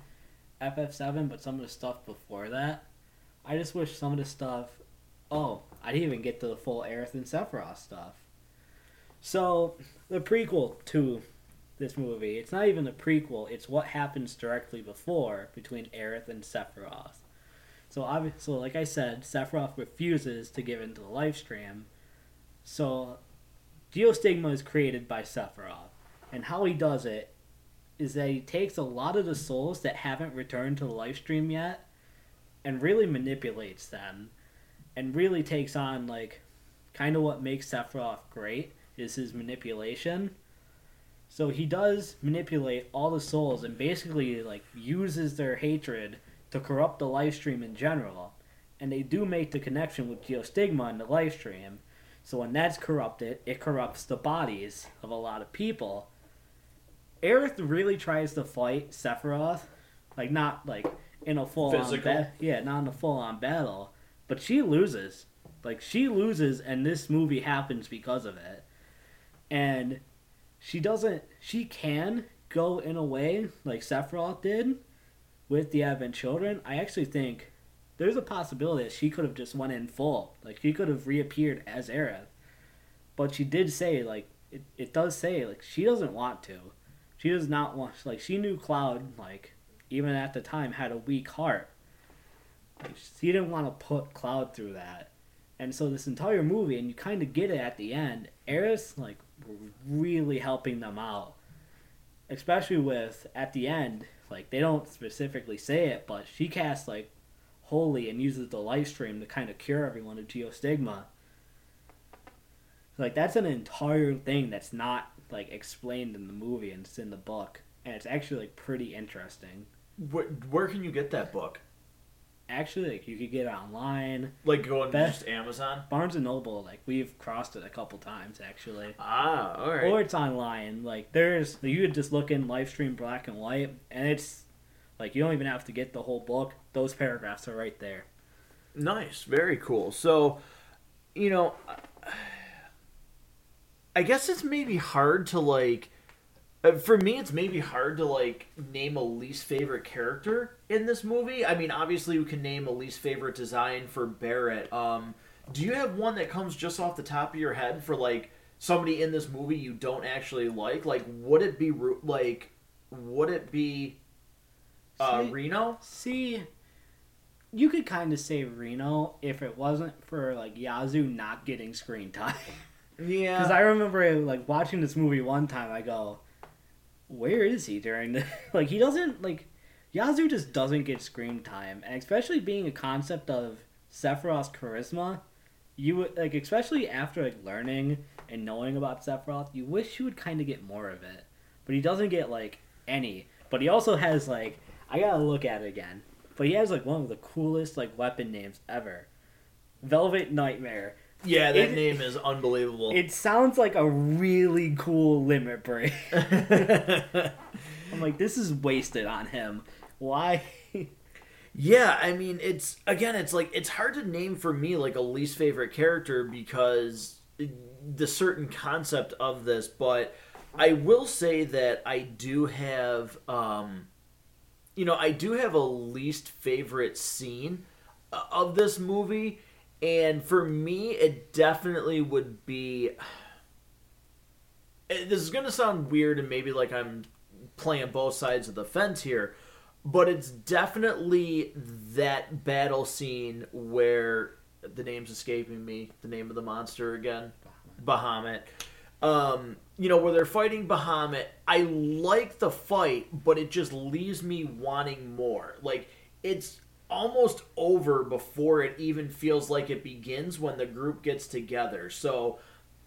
FF7 but some of the stuff before that. I just wish some of the stuff. Oh, I didn't even get to the full Aerith and Sephiroth stuff. So the prequel to this movie, it's not even the prequel. It's what happens directly before between Aerith and Sephiroth. So obviously, so like I said, Sephiroth refuses to give into the Lifestream. So Geostigma is created by Sephiroth, and how he does it is that he takes a lot of the souls that haven't returned to the Lifestream yet, and really manipulates them, and really takes on like kind of what makes Sephiroth great is his manipulation. So he does manipulate all the souls and basically like uses their hatred to corrupt the Lifestream in general. And they do make the connection with Geostigma in the Lifestream. So when that's corrupted, it corrupts the bodies of a lot of people. Aerith really tries to fight Sephiroth, like not like in a full on Physical? ba- yeah, not in a full on battle, but she loses. Like she loses, and this movie happens because of it. And she doesn't. She can go in a way like Sephiroth did with the Advent Children. I actually think there's a possibility that she could have just went in full. Like she could have reappeared as Aerith. But she did say like it, it does say like she doesn't want to. She does not want like she knew Cloud like even at the time had a weak heart. She didn't want to put Cloud through that. And so this entire movie and you kind of get it at the end. Aerith's like really helping them out. Especially with at the end like they don't specifically say it, but she casts like holy and uses the Lifestream to kind of cure everyone of geostigma. Like that's an entire thing that's not like explained in the movie and it's in the book, and it's actually like pretty interesting. Where, where can you get that book? Actually, like you could get it online. Like going to Best- just Amazon? Barnes and Noble, like we've crossed it a couple times actually. Ah, all right. Or it's online. Like there's you could just look in Lifestream black and white, and it's like you don't even have to get the whole book. Those paragraphs are right there. Nice, very cool. So, you know, I guess it's maybe hard to like. Uh, For me, it's maybe hard to like name a least favorite character in this movie. I mean, obviously, we can name a least favorite design for Barret. Um, do you have one that comes just off the top of your head for like somebody in this movie you don't actually like? Like, would it be like, would it be uh, See- Reno? See, you could kind of say Reno if it wasn't for like Yazoo not getting screen time. (laughs) Yeah, Because I remember like watching this movie one time. I go, "Where is he during the (laughs) like?" He doesn't like Yazoo just doesn't get screen time, and especially being a concept of Sephiroth's charisma, you would like especially after like learning and knowing about Sephiroth, you wish you would kind of get more of it, but he doesn't get like any. But he also has like I gotta look at it again, but he has like one of the coolest like weapon names ever, Velvet Nightmare. Yeah, that it- name is unbelievable. It sounds like a really cool limit break. (laughs) I'm like, this is wasted on him. Why? Yeah, I mean, it's again, it's like it's hard to name for me like a least favorite character because the certain concept of this, but I will say that I do have um you know, I do have a least favorite scene uh, of this movie and for me it definitely would be (sighs) this is going to sound weird and maybe like I'm playing both sides of the fence here, but it's definitely that battle scene where the name's escaping me, the name of the monster again, Bahamut. Um, you know, where they're fighting Bahamut. I like the fight, but it just leaves me wanting more. Like it's almost over before it even feels like it begins when the group gets together. So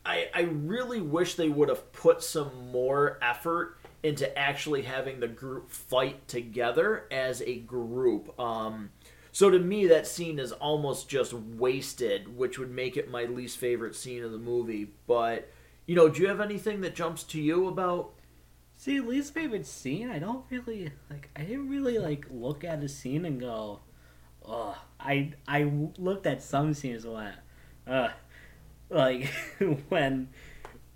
I, I really wish they would have put some more effort into actually having the group fight together as a group. Um, so to me, that scene is almost just wasted, which would make it my least favorite scene of the movie. But you know, do you have anything that jumps to you about? See, least favorite scene. I don't really like. I didn't really like look at a scene and go, "Ugh." I I looked at some scenes and went, "Ugh." Like (laughs) when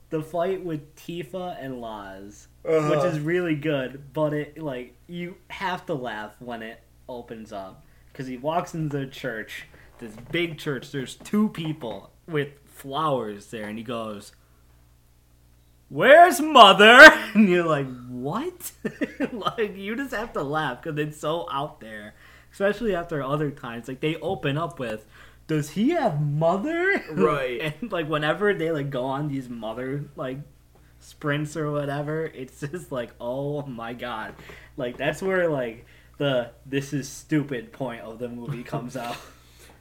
the fight with Tifa and Loz, which is really good, but it like you have to laugh when it opens up because he walks into the church, this big church. There's two people with flowers there, and he goes, "Where's mother?" (laughs) And you're like, "What?" (laughs) like you just have to laugh because it's so out there, especially after other times. Like they open up with. Does he have mother? (laughs) Right. and like whenever they like go on these mother like sprints or whatever, it's (laughs) just like, oh my god. Like that's where like the this is stupid point of the movie (laughs) comes out.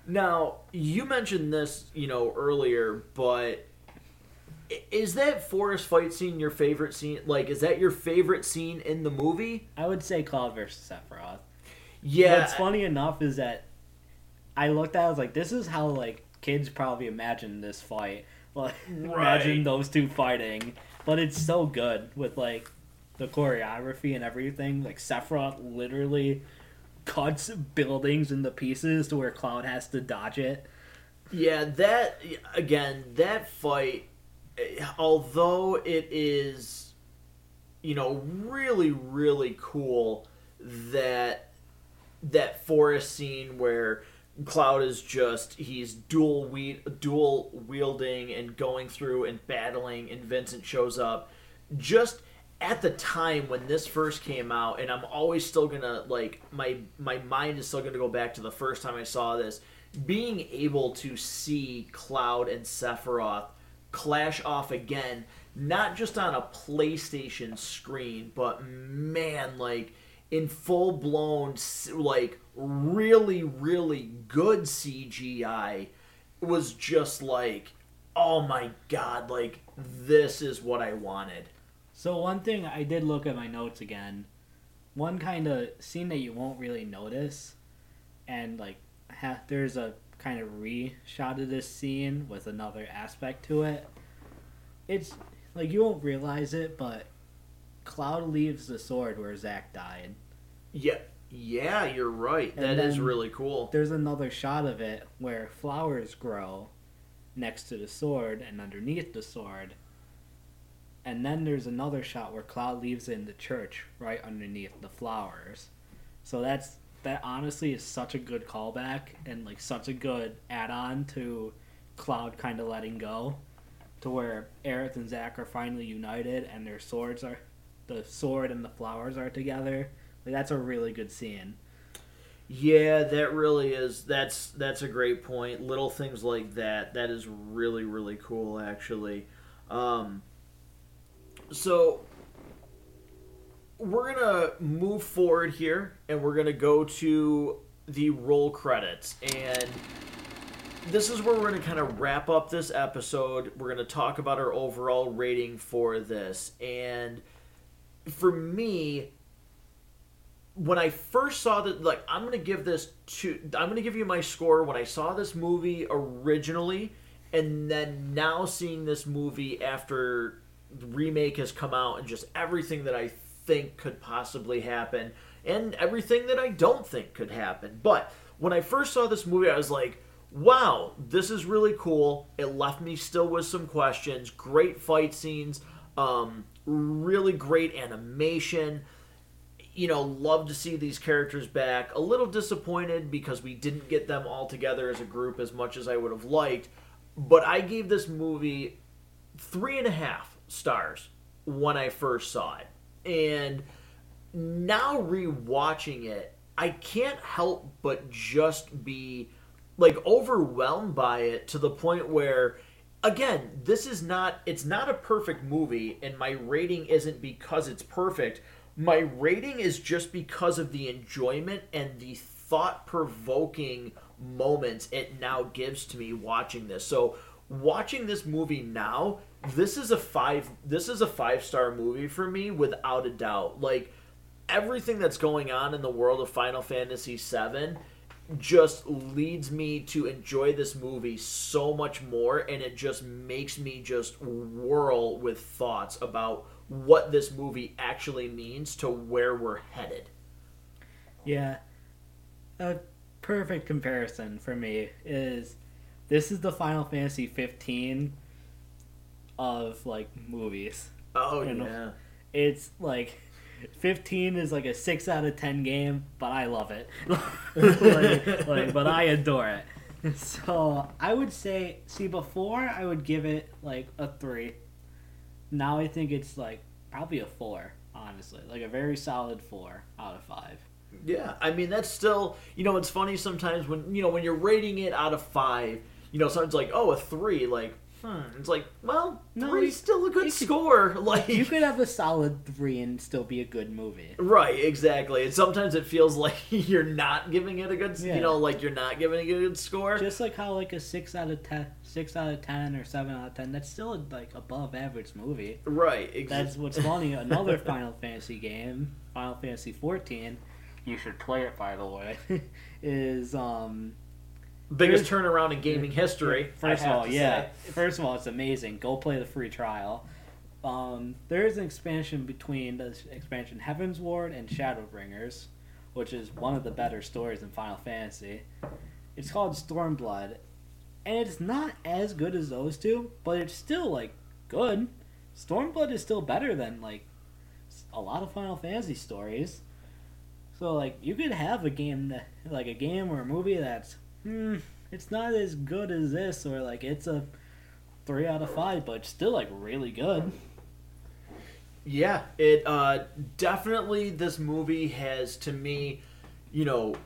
Now, you mentioned this, you know, earlier, but is that forest fight scene your favorite scene? Like, is that your favorite scene in the movie? I would say Cloud versus Sephiroth. Yeah. What's funny enough is that I looked at it, I was like, this is how like kids probably imagine this fight. (laughs) Like Right. imagine those two fighting, but it's so good with like the choreography and everything. Like Sephiroth literally cuts buildings into pieces to where Cloud has to dodge it. Yeah, that again, that fight, eh, although it is, you know, really really cool that that forest scene where Cloud is just he's dual we dual wielding and going through and battling, and Vincent shows up. Just at the time when this first came out, and I'm always still gonna like my my mind is still gonna go back to the first time I saw this. Being able to see Cloud and Sephiroth clash off again, not just on a PlayStation screen, but man, like in full blown, like really, really good CGI, was just like, oh my god, like this is what I wanted. So one thing I did look at my notes again. One kind of scene that you won't really notice, and like ha- there's a kind of re-shot of this scene with another aspect to it. It's like you won't realize it, but Cloud leaves the sword where Zack died. Yeah, yeah, you're right. And That is really cool. There's another shot of it where flowers grow next to the sword and underneath the sword. And then there's another shot where Cloud leaves in the church right underneath the flowers. So that's that honestly is such a good callback and like such a good add-on to Cloud kind of letting go to where Aerith and Zack are finally united and their swords are the sword and the flowers are together. Like that's a really good scene. Yeah, that really is. That's that's a great point. Little things like that. That is really really cool, actually. Um, so we're gonna move forward here, and we're gonna go to the roll credits, and this is where we're gonna kind of wrap up this episode. We're gonna talk about our overall rating for this, and for me, when I first saw that, like, I'm gonna give this to, I'm gonna give you my score when I saw this movie originally, and then now seeing this movie after the remake has come out and just everything that I think could possibly happen, and everything that I don't think could happen. But when I first saw this movie, I was like, wow, this is really cool. It left me still with some questions. Great fight scenes, um, really great animation you know, love to see these characters back. A little disappointed because we didn't get them all together as a group as much as I would have liked. But I gave this movie three and a half stars when I first saw it. And now rewatching it, I can't help but just be like overwhelmed by it to the point where again, this is not it's not a perfect movie and my rating isn't because it's perfect. My rating is just because of the enjoyment and the thought-provoking moments it now gives to me watching this. So, watching this movie now, this is a 5 this is a 5-star movie for me without a doubt. Like everything that's going on in the world of Final Fantasy VII just leads me to enjoy this movie so much more and it just makes me just whirl with thoughts about what this movie actually means to where we're headed. Yeah. A perfect comparison for me is this is the Final Fantasy 15 of like movies. Oh You know, yeah. It's like 15 is like a 6 out of 10 game, but I love it. (laughs) like, like, but I adore it. So, I would say see before I would give it like a 3. Now I think it's like probably a 4, honestly. Like a very solid 4 out of 5. Yeah, I mean that's still you know it's funny sometimes when you know when you're rating it out of five, you know someone's like oh a three like hmm it's like well No, three's still a good you could- score (laughs) like You could have a solid 3 and still be a good movie. right exactly and sometimes it feels (laughs) like you're not giving it a good Yeah. you know like you're not giving it a good score Just like how like a six out of ten, six out of ten, or seven out of ten, that's still a, like above average movie. right ex- That's what's funny. (laughs) Another Final Fantasy game, Final Fantasy fourteen, you should play it by the way, is um, Biggest turnaround in gaming history. First of all, yeah. say. First of all, it's amazing. Go play the free trial. Um, there is an expansion between the expansion Heavensward and Shadowbringers, which is one of the better stories in Final Fantasy. It's called Stormblood, and it's not as good as those two, but it's still like good. Stormblood is still better than like a lot of Final Fantasy stories. So like you could have a game that like a game or a movie that's hmm, it's not as good as this or like it's a three out of five, but still like really good. Yeah, it uh, definitely this movie has to me, you know,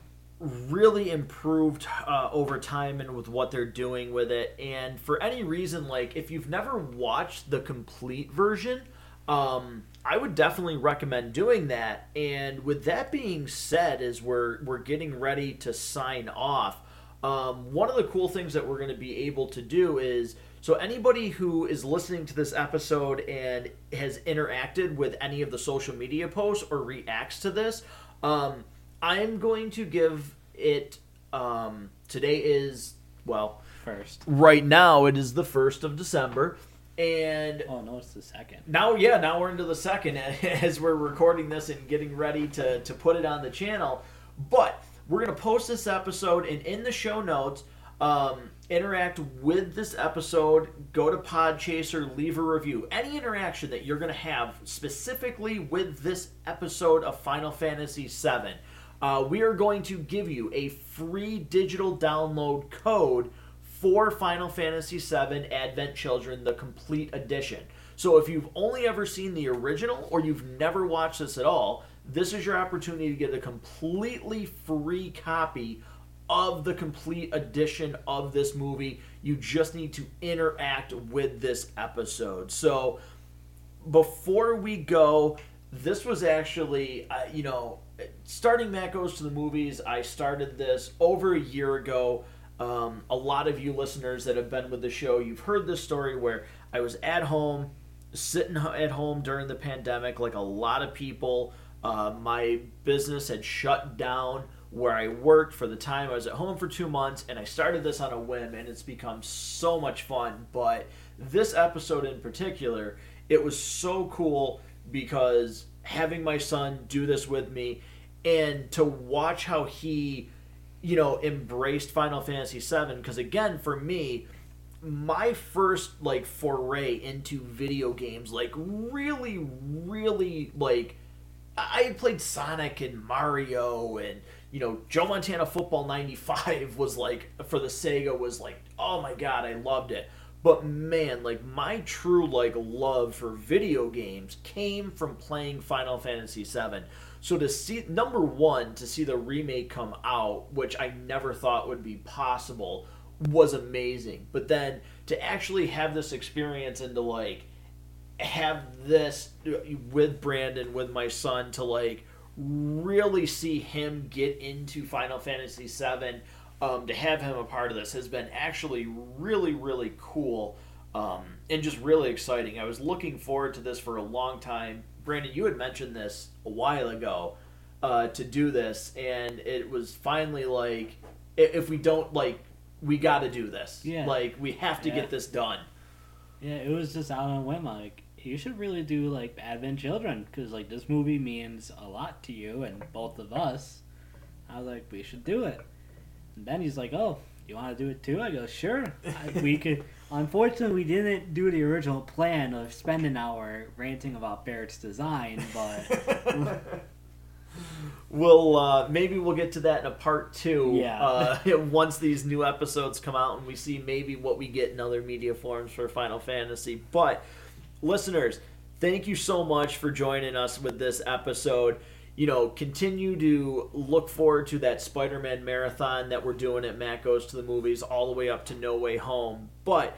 really improved uh, over time and with what they're doing with it. And for any reason, like if you've never watched the complete version, um, I would definitely recommend doing that. And with that being said, as we're we're getting ready to sign off, um, one of the cool things that we're going to be able to do is so anybody who is listening to this episode and has interacted with any of the social media posts or reacts to this, um, I'm going to give it. Um, today is well, First. right now it is the first of December, and Oh no, it's the second. now yeah now we're into the second (laughs) as we're recording this and getting ready to to put it on the channel but we're gonna post this episode and in the show notes um, interact with this episode go to podchaser leave a review any interaction that you're gonna have specifically with this episode of final fantasy 7 uh, we are going to give you a free digital download code for Final Fantasy VII Advent Children, the complete edition. So if you've only ever seen the original or you've never watched this at all, this is your opportunity to get a completely free copy of the complete edition of this movie. You just need to interact with this episode. So before we go, this was actually, uh, you know, starting Matt Goes to the Movies, I started this over a year ago. Um, a lot of you listeners that have been with the show, you've heard this story where I was at home, sitting at home during the pandemic, like a lot of people. Uh, my business had shut down where I worked for the time. I was at home for two months, and I started this on a whim, and it's become so much fun. But this episode in particular, it was so cool because having my son do this with me and to watch how he you know embraced final fantasy 7 because again for me my first like foray into video games like really really like I played Sonic and Mario and you know Joe Montana Football 95 (laughs) was like for the Sega was like oh my god I loved it. But man like my true like love for video games came from playing Final Fantasy 7 so to see number 1 to see the remake come out which I never thought would be possible was amazing. But then to actually have this experience and to like have this with Brandon, with my son, to like really see him get into Final Fantasy VII, um, to have him a part of this has been actually really, really cool um, and just really exciting. I was looking forward to this for a long time. Brandon, you had mentioned this a while ago uh, to do this, and it was finally like, if we don't like, we got to do this. Yeah. Like we have to Yeah. get this done. Yeah, it was just out on a whim. Like you should really do like Advent Children because like this movie means a lot to you and both of us. I was like, we should do it. And then he's like, oh, you want to do it too? I go, sure. I, we (laughs) could. Unfortunately, we didn't do the original plan of spend an hour ranting about Barret's design, but (laughs) we'll uh, maybe we'll get to that in a part two. Yeah. Uh, (laughs) once these new episodes come out and we see maybe what we get in other media forms for Final Fantasy. But listeners, thank you so much for joining us with this episode. You know, continue to look forward to that Spider-Man marathon that we're doing at Matt Goes to the Movies all the way up to No Way Home. But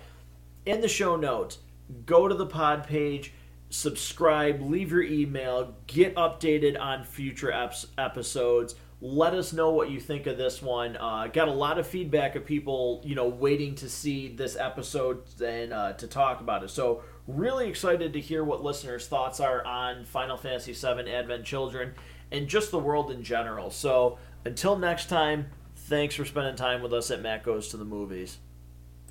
in the show notes, go to the pod page, subscribe, leave your email, get updated on future eps- episodes. Let us know what you think of this one. Uh, got a lot of feedback of people, you know, waiting to see this episode and uh, to talk about it. So, really excited to hear what listeners' thoughts are on Final Fantasy VII Advent Children and just the world in general. So, until next time, Thanks for spending time with us at Matt Goes to the Movies.